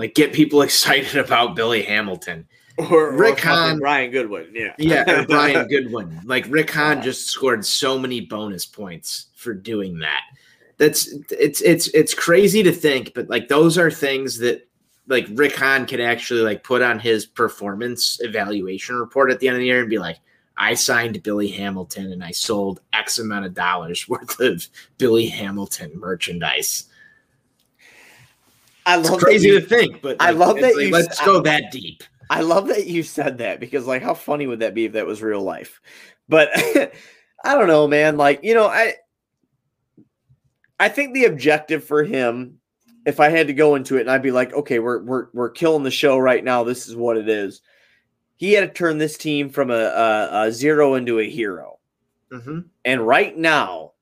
Like, get people [LAUGHS] excited about Billy Hamilton. Or Rick or fucking Hahn- Brian Goodwin. Yeah. Yeah, or Brian [LAUGHS] Goodwin. Like, Rick Hahn just scored so many bonus points for doing that. That's it's it's it's crazy to think, but like those are things that like Rick Hahn could actually like put on his performance evaluation report at the end of the year and be like, I signed Billy Hamilton and I sold X amount of dollars worth of Billy Hamilton merchandise. I It's love crazy that you, to think, but I love that like, you- let's I- go that deep. I love that you said that because like how funny would that be if that was real life? But [LAUGHS] I don't know, man. Like, you know, I I think the objective for him, if I had to go into it and I'd be like, okay, we're we're we're killing the show right now. This is what it is. He had to turn this team from a, a, a zero into a hero. Mhm. And right now,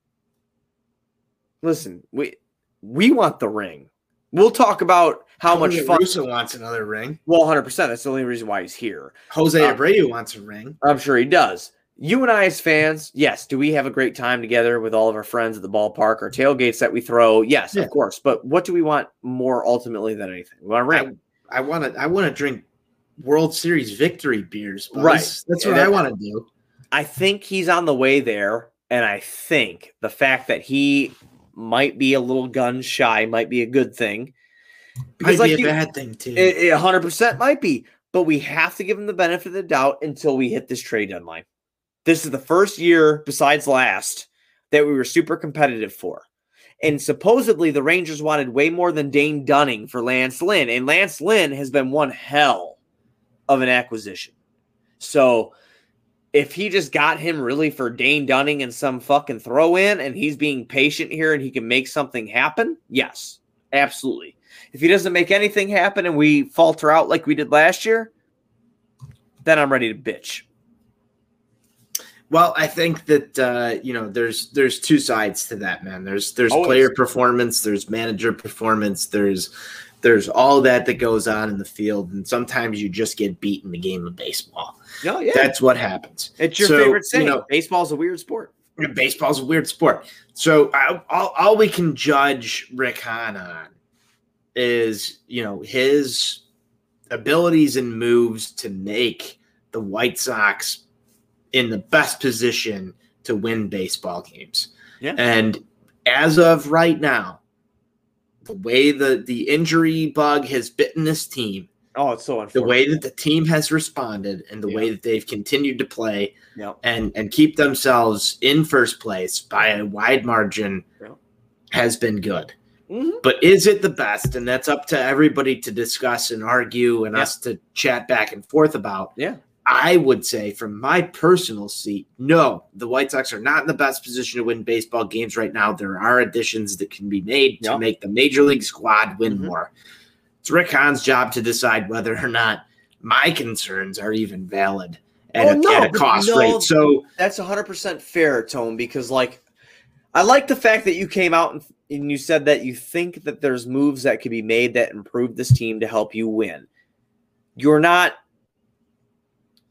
listen, we we want the ring. We'll talk about how much fun. Russo wants another ring. Well, hundred percent. That's the only reason why he's here. Jose Uh, Abreu wants a ring. I'm sure he does. You and I, as fans, yes, do we have a great time together with all of our friends at the ballpark or tailgates that we throw? Yes, Yeah. of course. But what do we want more ultimately than anything? We want a ring. I want to. I want to drink World Series victory beers. Right. That's And what I want to do. I think he's on the way there. And I think the fact that he might be a little gun shy might be a good thing. Might like be a you- bad thing too. It, it 100% might be, but we have to give him the benefit of the doubt until we hit this trade deadline. This is the first year, besides last, that we were super competitive for. And supposedly the Rangers wanted way more than Dane Dunning for Lance Lynn. And Lance Lynn has been one hell of an acquisition. So if he just got him really for Dane Dunning and some fucking throw in and he's being patient here and he can make something happen, yes, absolutely. If he doesn't make anything happen and we falter out like we did last year, then I'm ready to bitch. well, I think that uh, you know there's there's two sides to that, man. There's there's Always. player performance, there's manager performance, there's there's all that that goes on in the field, and sometimes you just get beat in the game of baseball. Oh yeah, That's what happens. it's your so, favorite you saying. know- Baseball's a weird sport. baseball's a weird sport. So I, all, all we can judge Rick Hahn on is, you know, his abilities and moves to make the White Sox in the best position to win baseball games. Yeah. And as of right now, the way the, the injury bug has bitten this team, Oh, it's so unfair. the way that the team has responded and the way that they've continued to play Yeah. and and keep themselves in first place by a wide margin Yeah. has been good. Mhm. But is it the best? And that's up to everybody to discuss and argue and Yeah. us to chat back and forth about. Yeah. I would say, from my personal seat, no, the White Sox are not in the best position to win baseball games right now. There are additions that can be made to make the major league squad win Mhm. more. It's Rick Hahn's job to decide whether or not my concerns are even valid at, Oh, a, no, at a cost no, rate. So, That's 100% fair, Tone, because like I like the fact that you came out and, and you said that you think that there's moves that could be made that improve this team to help you win. You're not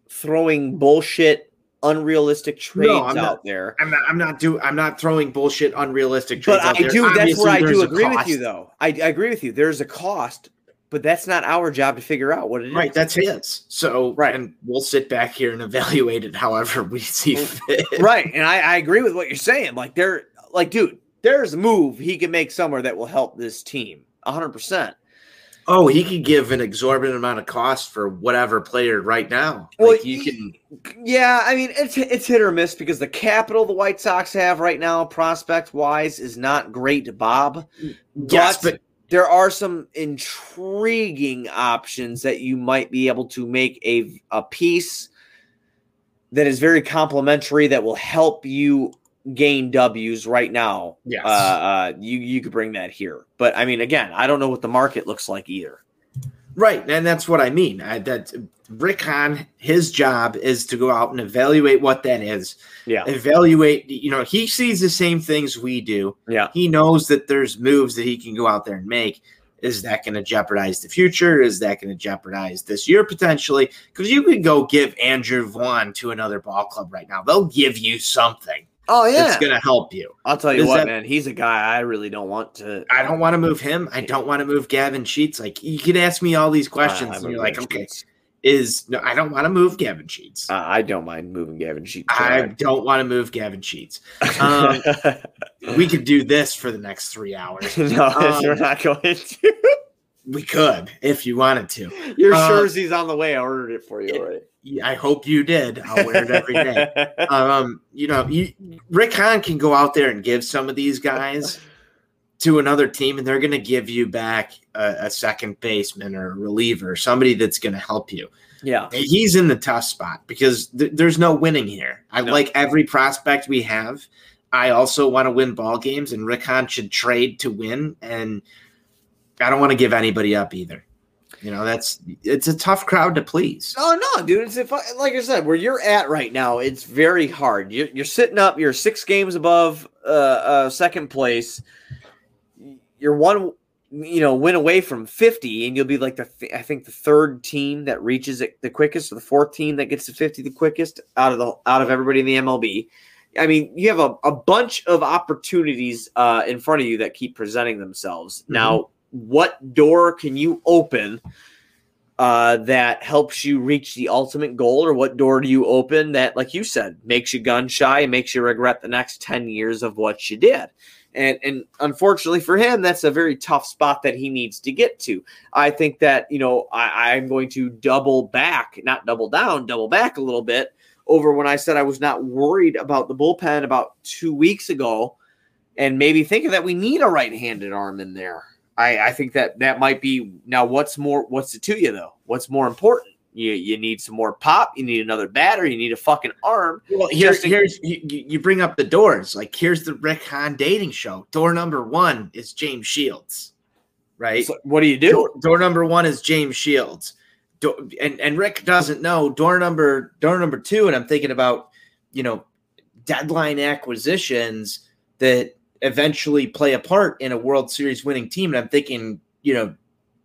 throwing bullshit, unrealistic trades I'm not. out there. I'm not. I'm not do. I'm not throwing bullshit, unrealistic trades But out I there. do. That's Obviously, where I do agree with you, though. I, I agree with you. There's a cost, but that's not our job to figure out what it is. Right, that's his. So, Right. and we'll sit back here and evaluate it however we see mm, fit. right. And I, I agree with what you're saying. Like there, like dude, there's a move he can make somewhere that will help this team. 100. percent Oh, he could give an exorbitant amount of cost for whatever player right now. Well, Like you can. Yeah, I mean it's it's hit or miss because the capital the White Sox have right now, prospect wise, is not great, Bob. Yes, but there are some intriguing options that you might be able to make a a piece that is very complimentary that will help you gain W's right now, Yes. uh, uh, you you could bring that here. But I mean, again, I don't know what the market looks like either. Right, and that's what I mean. I, that Rick Hahn, his job is to go out and evaluate what that is. Yeah, Evaluate, you know, he sees the same things we do. yeah, He knows that there's moves that he can go out there and make. Is that going to jeopardize the future? Is that going to jeopardize this year potentially? Because you could go give Andrew Vaughn to another ball club right now. They'll give you something oh yeah, it's going to help you. I'll tell you what, that- man, he's a guy I really don't want to. I don't want to move him. I don't want to move Gavin Sheets. Like you could ask me all these questions, Uh, and you're like, okay, is no, I don't want to move Gavin Sheets. Uh, I don't mind moving Gavin Sheets. I don't want to move Gavin Sheets. [LAUGHS] Um, we could do [LAUGHS] this for the next three hours. [LAUGHS] no, um, we're not going to. We could if you wanted to. Your uh, jersey's on the way. I ordered it for you already. I hope you did. I'll wear it every day. [LAUGHS] Um, you know, you, Rick Hahn can go out there and give some of these guys to another team, and they're going to give you back a, a second baseman or a reliever, somebody that's going to help you. yeah, He's in the tough spot because th- there's no winning here. I No. like every prospect we have. I also want to win ball games, and Rick Hahn should trade to win. And I don't want to give anybody up either. You know, that's it's a tough crowd to please. Oh no, dude! It's if I, like I said, where you're at right now, it's very hard. You're, you're sitting up. You're six games above uh, uh, second place. You're one, you know, win away from fifty, and you'll be like the th- I think the third team that reaches it the quickest, or the fourth team that gets to fifty the quickest out of the out of everybody in the MLB. I mean, you have a, a bunch of opportunities uh, in front of you that keep presenting themselves. Now, what door can you open? uh, that helps you reach the ultimate goal, or what door do you open that, like you said, makes you gun shy and makes you regret the next 10 years of what you did? And, and unfortunately for him, that's a very tough spot that he needs to get to. I think that, you know, I, I'm going to double back, not double down, double back a little bit over when I said I was not worried about the bullpen about two weeks ago and maybe thinking that we need a right handed arm in there. I, I think that that might be now. What's more? What's it to you though? What's more important? You you need some more pop. You need another batter. You need a fucking arm. Well, here's here's you, you you bring up the doors. Like here's the Rick Hahn dating show. Door number one is James Shields, right? So what do you do? Door, door number one is James Shields. Door, and and Rick doesn't know door number door number two. And I'm thinking about you know deadline acquisitions that eventually play a part in a World Series winning team. And I'm thinking you know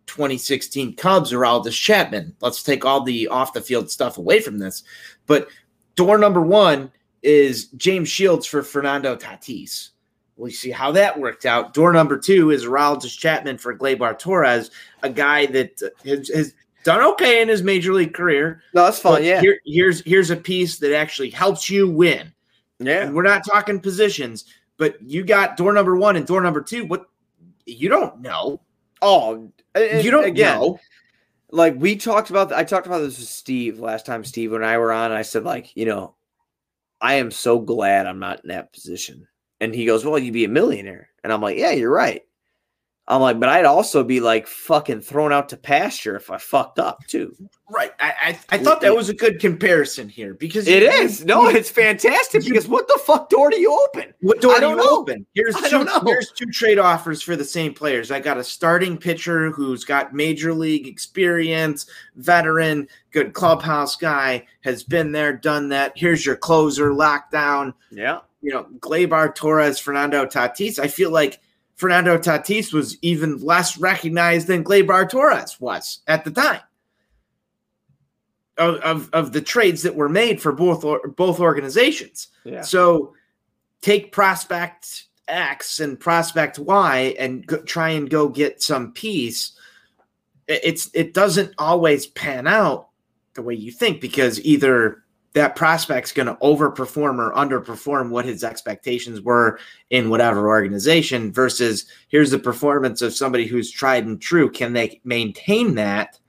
2016 Cubs or Aroldis Chapman. Let's take all the off the field stuff away from this. But door number one is James Shields for Fernando Tatis. We see how that worked out. Door number two is Aroldis Chapman for Gleyber Torres, a guy that has, has done okay in his major league career. No, that's fine. Yeah, here, here's here's a piece that actually helps you win. yeah. And we're not talking positions, but you got door number one and door number two. What you don't know. Oh, You don't again. know. Like we talked about. I talked about this with Steve last time. Steve and I were on. I said like, you know, I am so glad I'm not in that position. And he goes, well, you'd be a millionaire. And I'm like, yeah, you're right. I'm like, but I'd also be like fucking thrown out to pasture if I fucked up too. Right. I, I I thought that was a good comparison here because It you- is. No, it's fantastic because what the fuck door do you open? What door I do you know. open? Here's I two, don't know. here's two trade offers for the same players. I got a starting pitcher who's got major league experience, veteran, good clubhouse guy, has been there, done that. Here's your closer, lockdown. Yeah. You know, Gleyber Torres, Fernando Tatis. I feel like Fernando Tatis was even less recognized than Gleyber Torres was at the time. Of, of, of the trades that were made for both or, both organizations. Yeah. So take prospect X and prospect Y and go, try and go get some piece. I- It's it doesn't always pan out the way you think because either that prospect's going to overperform or underperform what his expectations were in whatever organization versus here's the performance of somebody who's tried and true. Can they maintain that?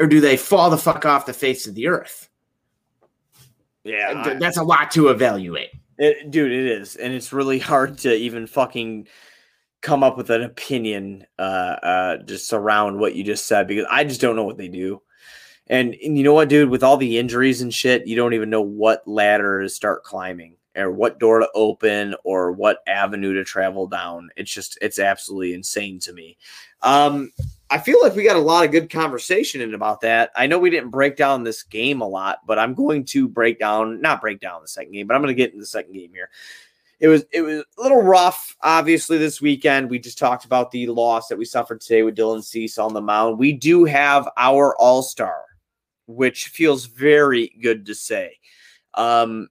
Or do they fall the fuck off the face of the earth? Yeah. Th- That's a lot to evaluate. It, dude, it is, and it's really hard to even fucking come up with an opinion uh, uh, just around what you just said because I just don't know what they do. And, and you know what, dude? With all the injuries and shit, you don't even know what ladder to start climbing. or what door to open or what avenue to travel down. It's just it's absolutely insane to me. Um, I feel like we got a lot of good conversation in about that. I know we didn't break down this game a lot, but I'm going to break down, not break down the second game, but I'm going to get into the second game here. It was it was a little rough, obviously, this weekend. We just talked about the loss that we suffered today with Dylan Cease on the mound. We do have our all star, which feels very good to say. Um,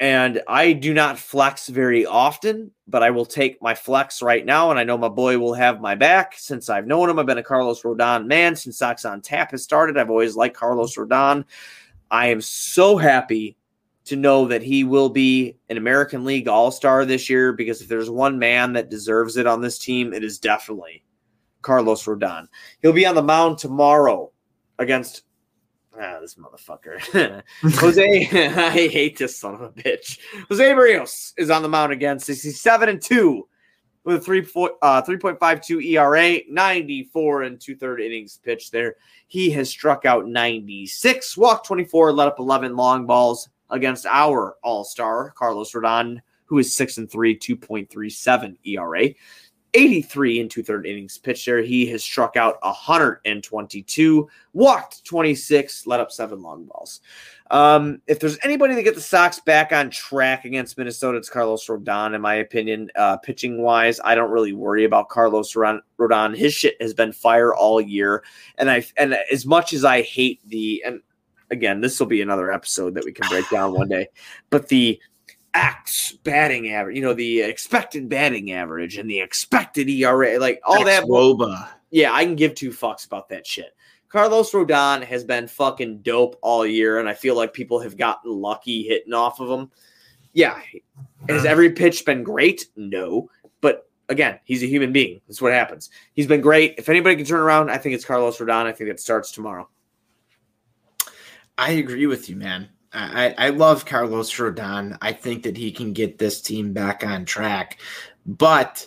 and I do not flex very often, but I will take my flex right now. And I know my boy will have my back since I've known him. I've been a Carlos Rodon man since Sox on Tap has started. I've always liked Carlos Rodon. I am so happy to know that he will be an American League All Star this year because if there's one man that deserves it on this team, it is definitely Carlos Rodon. He'll be on the mound tomorrow against Ah, this motherfucker. [LAUGHS] [LAUGHS] Jose, [LAUGHS] I hate this son of a bitch. Jose Berrios is on the mound again, 67 and 2 with a 3, uh, 3.52 ERA, 94 and two third innings pitched there. He has struck out 96, walked 24, let up 11 long balls against our all star, Carlos Rodon, who is 6 and 3, 2.37 ERA. 83 and two third innings pitched there. He has struck out 122, walked 26, let up seven long balls. Um, if there's anybody to get the Sox back on track against Minnesota, it's Carlos Rodon, in my opinion. Uh, pitching wise, I don't really worry about Carlos Rodon. His shit has been fire all year, and I and as much as I hate the and again, this will be another episode that we can break down one day, but the X batting average, you know, the expected batting average and the expected ERA, like all that. Woba. Yeah, I can give two fucks about that shit. Carlos Rodon has been fucking dope all year, and I feel like people have gotten lucky hitting off of him. Yeah. Has uh. every pitch been great? No. But again, he's a human being. That's what happens. He's been great. If anybody can turn around, I think it's Carlos Rodon. I think it starts tomorrow. I agree with you, man. I, I love Carlos Rodon. I think that he can get this team back on track, but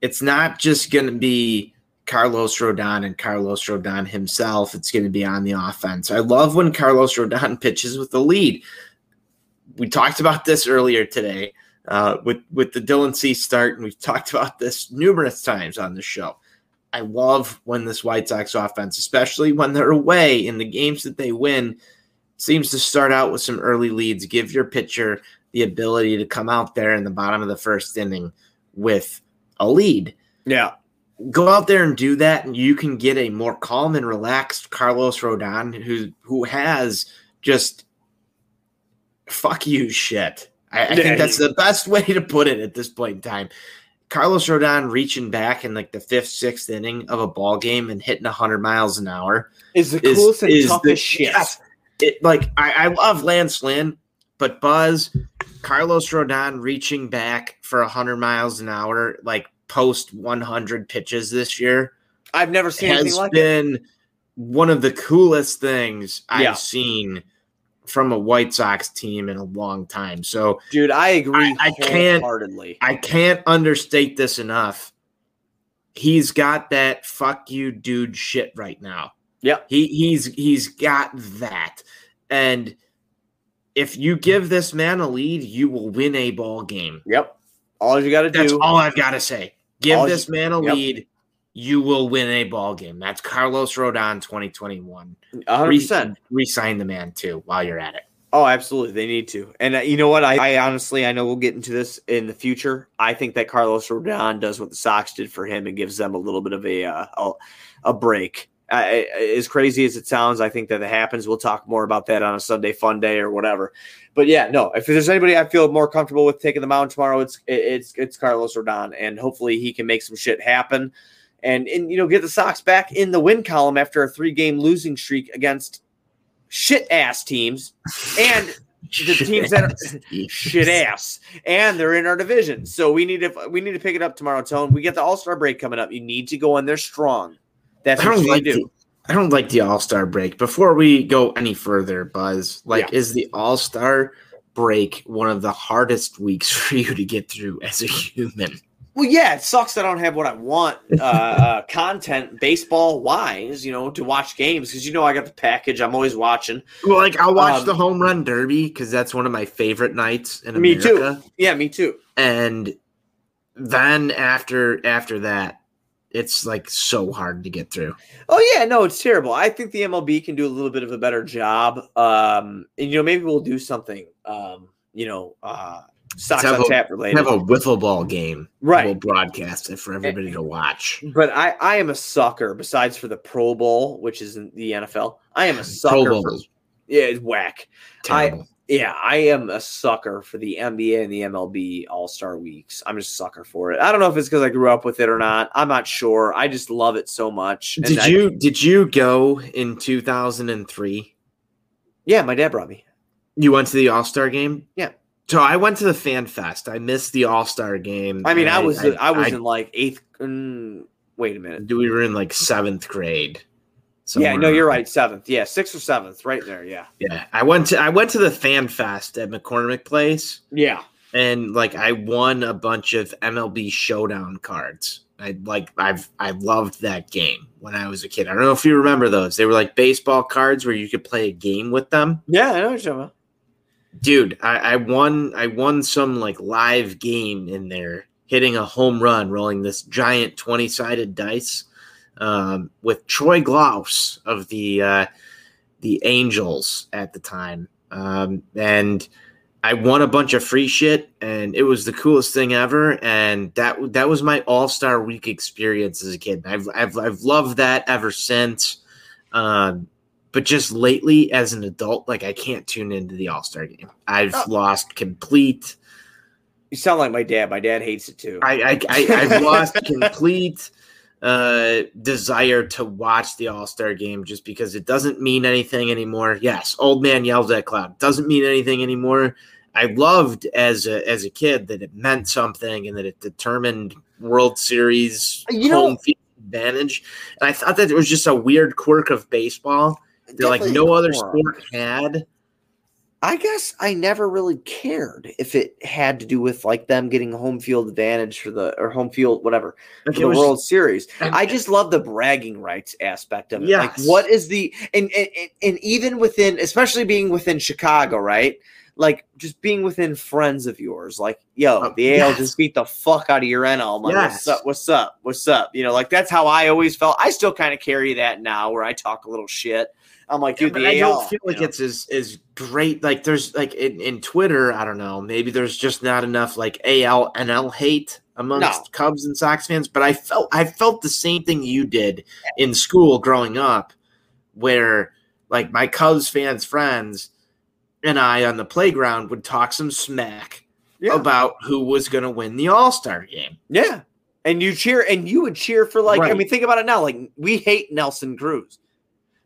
it's not just going to be Carlos Rodon and Carlos Rodon himself. It's going to be on the offense. I love when Carlos Rodon [LAUGHS] pitches with the lead. We talked about this earlier today uh, with with the Dylan Cease start, and we've talked about this numerous times on the show. I love when this White Sox offense, especially when they're away in the games that they win, seems to start out with some early leads, give your pitcher the ability to come out there in the bottom of the first inning with a lead. Yeah. Go out there and do that, and you can get a more calm and relaxed Carlos Rodon who who has just fuck you shit. I, I think that's the best way to put it at this point in time. Carlos Rodon reaching back in like the fifth, sixth inning of a ball game and hitting 100 miles an hour is the coolest and toughest the, shit. Yes, it like I, I love Lance Lynn, but Buzz, Carlos Rodon reaching back for hundred miles an hour, like post one hundred pitches this year. I've never seen has like been it. one of the coolest things yeah. I've seen from a White Sox team in a long time. So, dude, I agree. I, I can't. I can't understate this enough. He's got that fuck you, dude, shit right now. Yeah. He he's he's got that. And if you give this man a lead, you will win a ball game. Yep. All you got to do. That's all I've got to say. Give all this you, man a yep. lead, you will win a ball game. That's Carlos Rodon 2021. 100%. Resign the man too while you're at it. Oh, absolutely. They need to. And uh, you know what? I, I, honestly, I know we'll get into this in the future. I think that Carlos Rodon does what the Sox did for him and gives them a little bit of a uh, a, a break as crazy as it sounds, I think that it happens. We'll talk more about that on a Sunday fun day or whatever. But yeah, no, if there's anybody I feel more comfortable with taking the mound tomorrow, it's it's it's Carlos Rodon, and hopefully he can make some shit happen, and and you know get the Sox back in the win column after a three game losing streak against shit ass teams and the [LAUGHS] teams that are shit ass and they're in our division. So we need to we need to pick it up tomorrow, Tone. We get the All Star break coming up. You need to go in there strong. That's I don't like do. The, I don't like the All Star break. Before we go any further, Buzz, like, yeah. is the All Star break one of the hardest weeks [LAUGHS] for you to get through as a human? Well, yeah, it sucks that I don't have what I want uh, uh, [LAUGHS] content baseball wise, you know, to watch games because you know I got the package. I'm always watching. Well, like I'll watch Um, the home run derby because that's one of my favorite nights in Me too. America. Yeah, me too. And then after after that, it's like so hard to get through. Oh yeah, no, it's terrible. I think the MLB can do a little bit of a better job. Um, and you know, maybe we'll do something. Um, you know, uh, stocks on a- tap related, have a wiffle ball game. right? We'll broadcast it for everybody to watch. But I, I am a sucker. Besides for the Pro Bowl, which is in the NFL, I am a sucker. Pro for, Bowl, yeah, it's whack. terrible. Yeah, I am a sucker for the NBA and the MLB All Star Weeks. I'm just a sucker for it. I don't know if it's because I grew up with it or not. I'm not sure. I just love it so much. And did I- you did you go in two thousand and three? yeah, my dad brought me. You went to the All Star game. Yeah. So I went to the Fan Fest. I missed the All Star game. I mean, I, was I, was in like eighth. Mm, wait a minute. Do we were in like seventh grade. Yeah, no, somewhere. you're right. Seventh. Yeah, sixth or seventh, right there. Yeah. Yeah, I went to I went to the Fan Fest at McCormick Place, Yeah. and like I won a bunch of MLB Showdown cards. I like I've I loved that game when I was a kid. I don't know if you remember those. They were like baseball cards where you could play a game with them. Yeah, I know what you're talking about. Dude, I, I won I won some like live game in there, hitting a home run, rolling this giant 20-sided dice um, with Troy Glaus of the uh, the Angels at the time. Um, and I won a bunch of free shit and it was the coolest thing ever. And that that was my all-star week experience as a kid. I've I've I've loved that ever since. Um, but just lately as an adult, like I can't tune into the All-Star game. I've Oh. lost complete You sound like my dad. My dad hates it too. I, I, I I've lost [LAUGHS] complete uh desire to watch the All-Star game just because it doesn't mean anything anymore. Yes, old man yells at cloud. Doesn't mean anything anymore. I loved as a as a kid that it meant something and that it determined World Series You know- home field advantage. And I thought that it was just a weird quirk of baseball that like no other sport had. I guess I never really cared if it had to do with like them getting home field advantage for the or home field whatever Like for the was World Series. I just love the bragging rights aspect of it. Like, what is the and, and and- even within, especially being within Chicago, right? Like just being within friends of yours, like yo, Oh, the AL yes. just beat the fuck out of your NL. I'm like, what's up? What's up? What's up? You know, like that's how I always felt. I still kind of carry that now, where I talk a little shit. I'm like, Yeah, dude, the I AL. don't feel like know? it's as as great. Like there's like in, in Twitter, I don't know. Maybe there's just not enough like AL NL hate amongst No. Cubs and Sox fans. But I felt I felt the same thing you did in school growing up, where like my Cubs fans friends and I on the playground would talk some smack Yeah. about who was going to win the All Star game. Yeah. And you cheer and you would cheer for like I mean think about it now like we hate Nelson Cruz.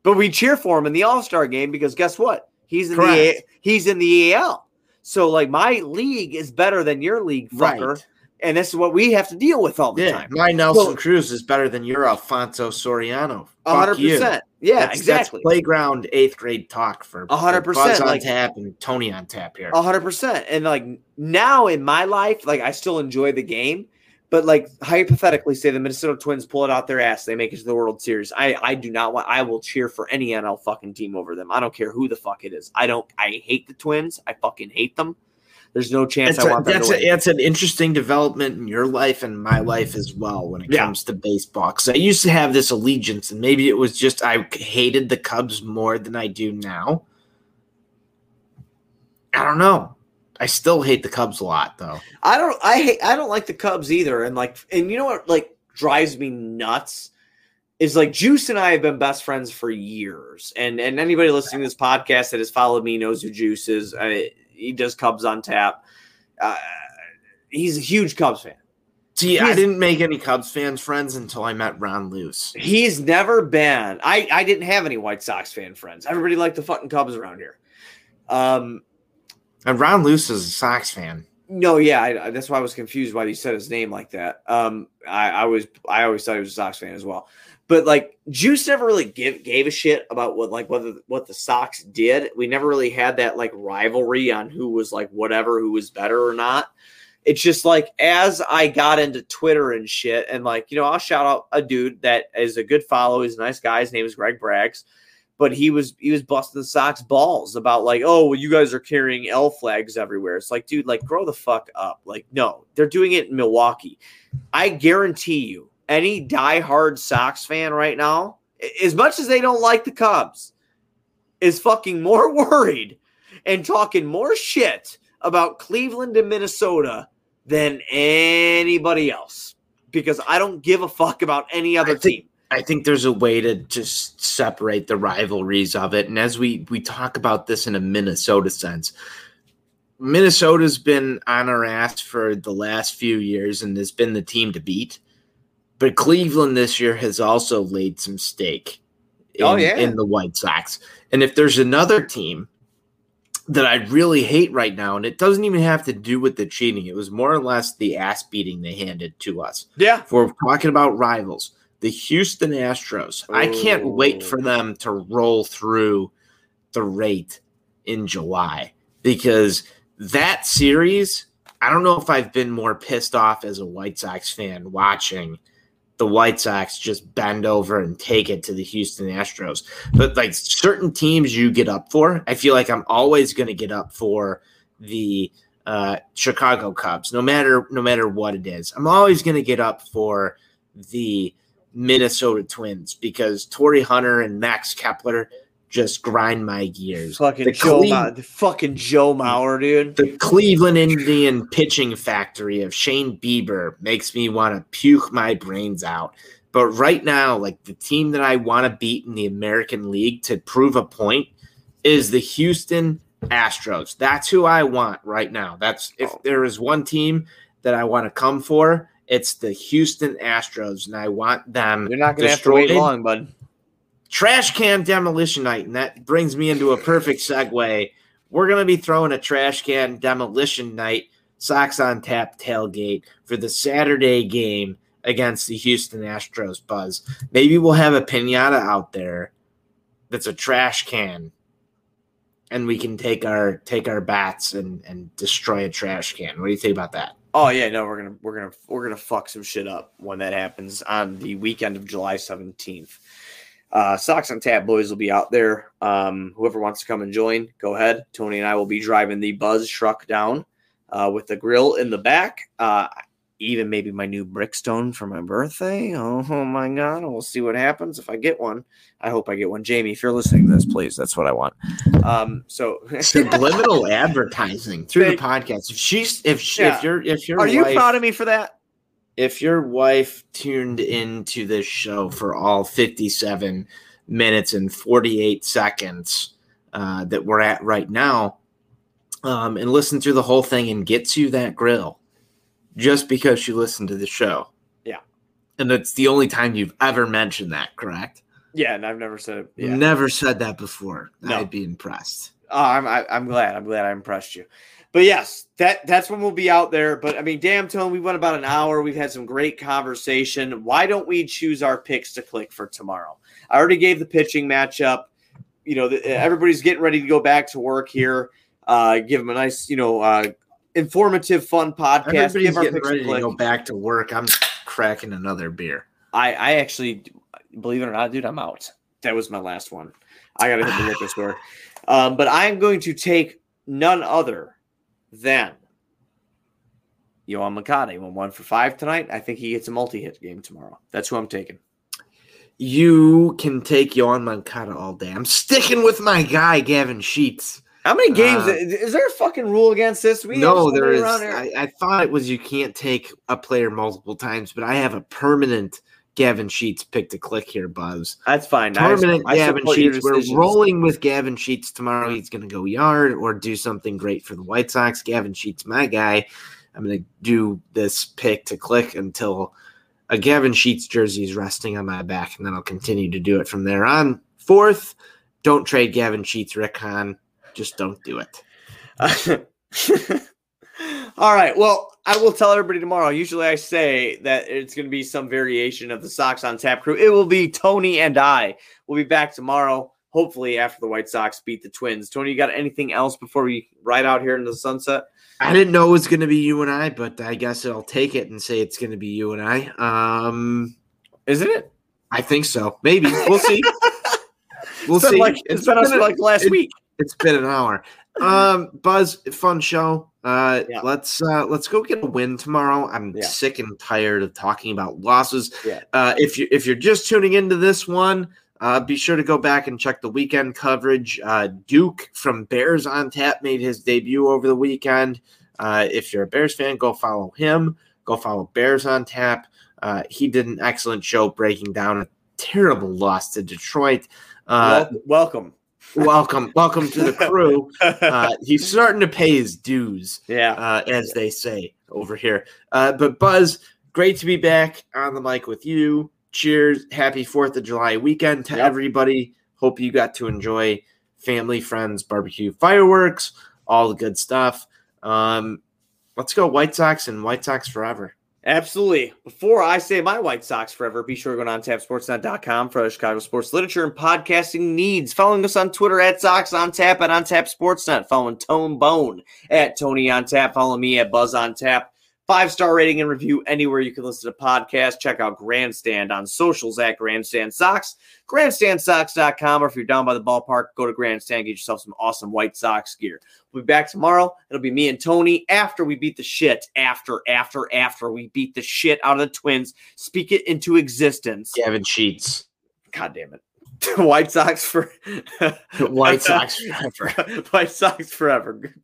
But we cheer for him in the All-Star game because guess what? He's in the Correct. A- he's in the AL. So like my league is better than your league fucker. Right. And this is what we have to deal with all the Yeah, time. my Nelson Well- Cruz is better than your Alfonso Soriano. Hundred percent. Yeah, That's- that's exactly. playground eighth grade talk for hundred percent. Like- tap and Tony on tap here. Hundred percent. And like now in my life, like I still enjoy the game, but like hypothetically, say the Minnesota Twins pull it out their ass, they make it to the World Series. I I do not want. I will cheer for any NL fucking team over them. I don't care who the fuck it is. I don't. I hate the Twins. I fucking hate them. There's no chance That's, I a, want them that's, a, that's an interesting development in your life and my life as well when it Yeah. comes to baseball. Because I used to have this allegiance, and maybe it was just I hated the Cubs more than I do now. I don't know. I still hate the Cubs a lot, though. I don't. I hate. I don't like the Cubs either. And like, and you know what? Like drives me nuts is like Juice and I have been best friends for years. And and anybody listening to this podcast that has followed me knows who Juice is. I, he does Cubs on tap. Uh, he's a huge Cubs fan. See, I didn't make any Cubs fans friends until I met Ron Luce. He's never been. I I didn't have any White Sox fan friends. Everybody liked the fucking Cubs around here. Um. And Ron Luce is a Sox fan. No, yeah, I, that's why I was confused why he said his name like that. Um, I, I was, I always thought he was a Sox fan as well, but like Juice never really give gave a shit about what like whether what the Sox did. We never really had that like rivalry on who was like whatever, who was better or not. it's just like as I got into Twitter and shit, and like, you know, I'll shout out a dude that is a good follow. He's a nice guy. His name is Greg Braggs. But he was he was busting the Sox balls about like, oh, well, you guys are carrying L flags everywhere. It's like, dude, like grow the fuck up. Like, no, they're doing it in Milwaukee. I guarantee you, any diehard Sox fan right now, as much as they don't like the Cubs, is fucking more [LAUGHS] worried and talking more shit about Cleveland and Minnesota than anybody else because I don't give a fuck about any other think- team. I think there's a way to just separate the rivalries of it. And as we we talk about this in a Minnesota sense, Minnesota's been on our ass for the last few years and has been the team to beat. But Cleveland this year has also laid some stake in, Oh, yeah. in the White Sox. And if there's another team that I really hate right now, and it doesn't even have to do with the cheating, it was more or less the ass beating they handed to us Yeah. if we're talking about rivals, the Houston Astros. I can't wait Oh. for them to roll through the rate in July because that series, I don't know if I've been more pissed off as a White Sox fan watching the White Sox just bend over and take it to the Houston Astros. But like certain teams you get up for, I feel like I'm always going to get up for the uh, Chicago Cubs, no matter no matter what it is. I'm always going to get up for the Minnesota Twins because Torii Hunter and Max Kepler just grind my gears. Fucking The Joe Cle- the fucking Joe Mauer, dude. the Cleveland Indian pitching factory of Shane Bieber makes me want to puke my brains out. But right now, like the team that I want to beat in the American League to prove a point is the Houston Astros. That's who I want right now. That's if Oh. there is one team that I want to come for, it's the Houston Astros, and I want them. You're not gonna have to wait long, bud. Trash can demolition night, and that brings me into a perfect segue. We're gonna be throwing a trash can demolition night, Sox on Tap tailgate for the Saturday game against the Houston Astros. Buzz, maybe we'll have a pinata out there that's a trash can, and we can take our take our bats and and destroy a trash can. What do you think about that? Oh yeah, no, we're gonna we're gonna we're gonna fuck some shit up when that happens on the weekend of July seventeenth. Uh, Sox on Tap boys will be out there. Um, whoever wants to come and join, go ahead. Tony and I will be driving the Buzz truck down uh, with the grill in the back. Uh, even maybe my new Blackstone for my birthday. Oh, oh my god, we'll see what happens if I get one. I hope I get one. Jamie, if you're listening to this, please, that's what I want. Um, so [LAUGHS] Subliminal advertising through the podcast. If she's if she, Yeah. if you're if you're Are you proud of me for that? if your wife tuned into this show for all 57 minutes and 48 seconds uh, that we're at right now um, and listen through the whole thing and gets you that grill just because she listened to the show Yeah. and it's the only time you've ever mentioned that correct Yeah, and I've never said it. Yeah. never said that before No. i'd be impressed Oh, I'm I, I'm glad. I'm glad I impressed you. But yes, that that's when we'll be out there. But I mean, damn, Tone, we went about an hour. We've had some great conversation. Why don't we choose our picks to click for tomorrow? I already gave the pitching matchup. You know, the, everybody's getting ready to go back to work here. Uh, give them a nice, you know, uh, informative, fun podcast. everybody's getting ready to go back to work i'm cracking another beer I, I actually, believe it or not, dude, I'm out. That was my last one. I got to hit the liquor [SIGHS] store. Um, but I'm going to take none other than Yoán Moncada. He went one for five tonight. I think he gets a multi hit game tomorrow. That's who I'm taking. You can take Yoán Moncada all day. I'm sticking with my guy, Gavin Sheets. How many games? Uh, is there a fucking rule against this? We no, there is. I, I thought it was you can't take a player multiple times, but I have a permanent Gavin Sheets pick to click here, Buzz. That's fine. I- Permanent I Gavin your Sheets. We're rolling with Gavin Sheets tomorrow. He's going to go yard or do something great for the White Sox. Gavin Sheets, my guy. I'm going to do this pick to click until a Gavin Sheets jersey is resting on my back, and then I'll continue to do it from there on. Fourth, don't trade Gavin Sheets, Rick Hahn. Just don't do it. [LAUGHS] All right. Well, I will tell everybody tomorrow. Usually I say that it's going to be some variation of the Sox on Tap crew. It will be Tony and I. We'll be back tomorrow. hopefully after the White Sox beat the Twins. Tony, you got anything else before we ride out here into the sunset? I didn't know it was going to be you and I, but I guess I'll take it and say it's going to be you and I. Um, Isn't it? I think so. Maybe we'll see. [LAUGHS] We'll It's see. like it's been us for like last it- week. It's been an hour. Um, Buzz, fun show. Uh, Yeah. let's uh, let's go get a win tomorrow. I'm Yeah. sick and tired of talking about losses. Yeah. Uh, if you if you're just tuning into this one, uh, be sure to go back and check the weekend coverage. Uh, Duke from Bears on Tap made his debut over the weekend. Uh, if you're a Bears fan, go follow him. Go follow Bears on Tap. Uh, he did an excellent show breaking down a terrible loss to Detroit. Uh, Wel- welcome. Welcome, welcome to the crew. [LAUGHS] Uh, he's starting to pay his dues, yeah. uh, as they say over here. Uh, but Buzz, great to be back on the mic with you. Cheers! Happy Fourth of July weekend to Yep. everybody. Hope you got to enjoy family, friends, barbecue, fireworks, all the good stuff. Um, let's go White Sox and White Sox forever. Absolutely. Before I say my White Sox forever, be sure to go on tapsportsnet.com for Chicago sports literature and podcasting needs. Following us on Twitter at Sox on Tap and on Tap Sportsnet. Following Tone Bone at Tony on Tap. Follow me at Buzz on Tap. Five star rating and review anywhere you can listen to podcasts. Check out Grandstand on socials at Grandstand Sox, grandstandsox.com, or if you're down by the ballpark, go to Grandstand, get yourself some awesome White Sox gear. We'll be back tomorrow. It'll be me and Tony after we beat the shit, after, after, after we beat the shit out of the Twins. Speak it into existence. Gavin Sheets, God damn it. [LAUGHS] White Sox for White [LAUGHS] Sox forever. White Sox forever.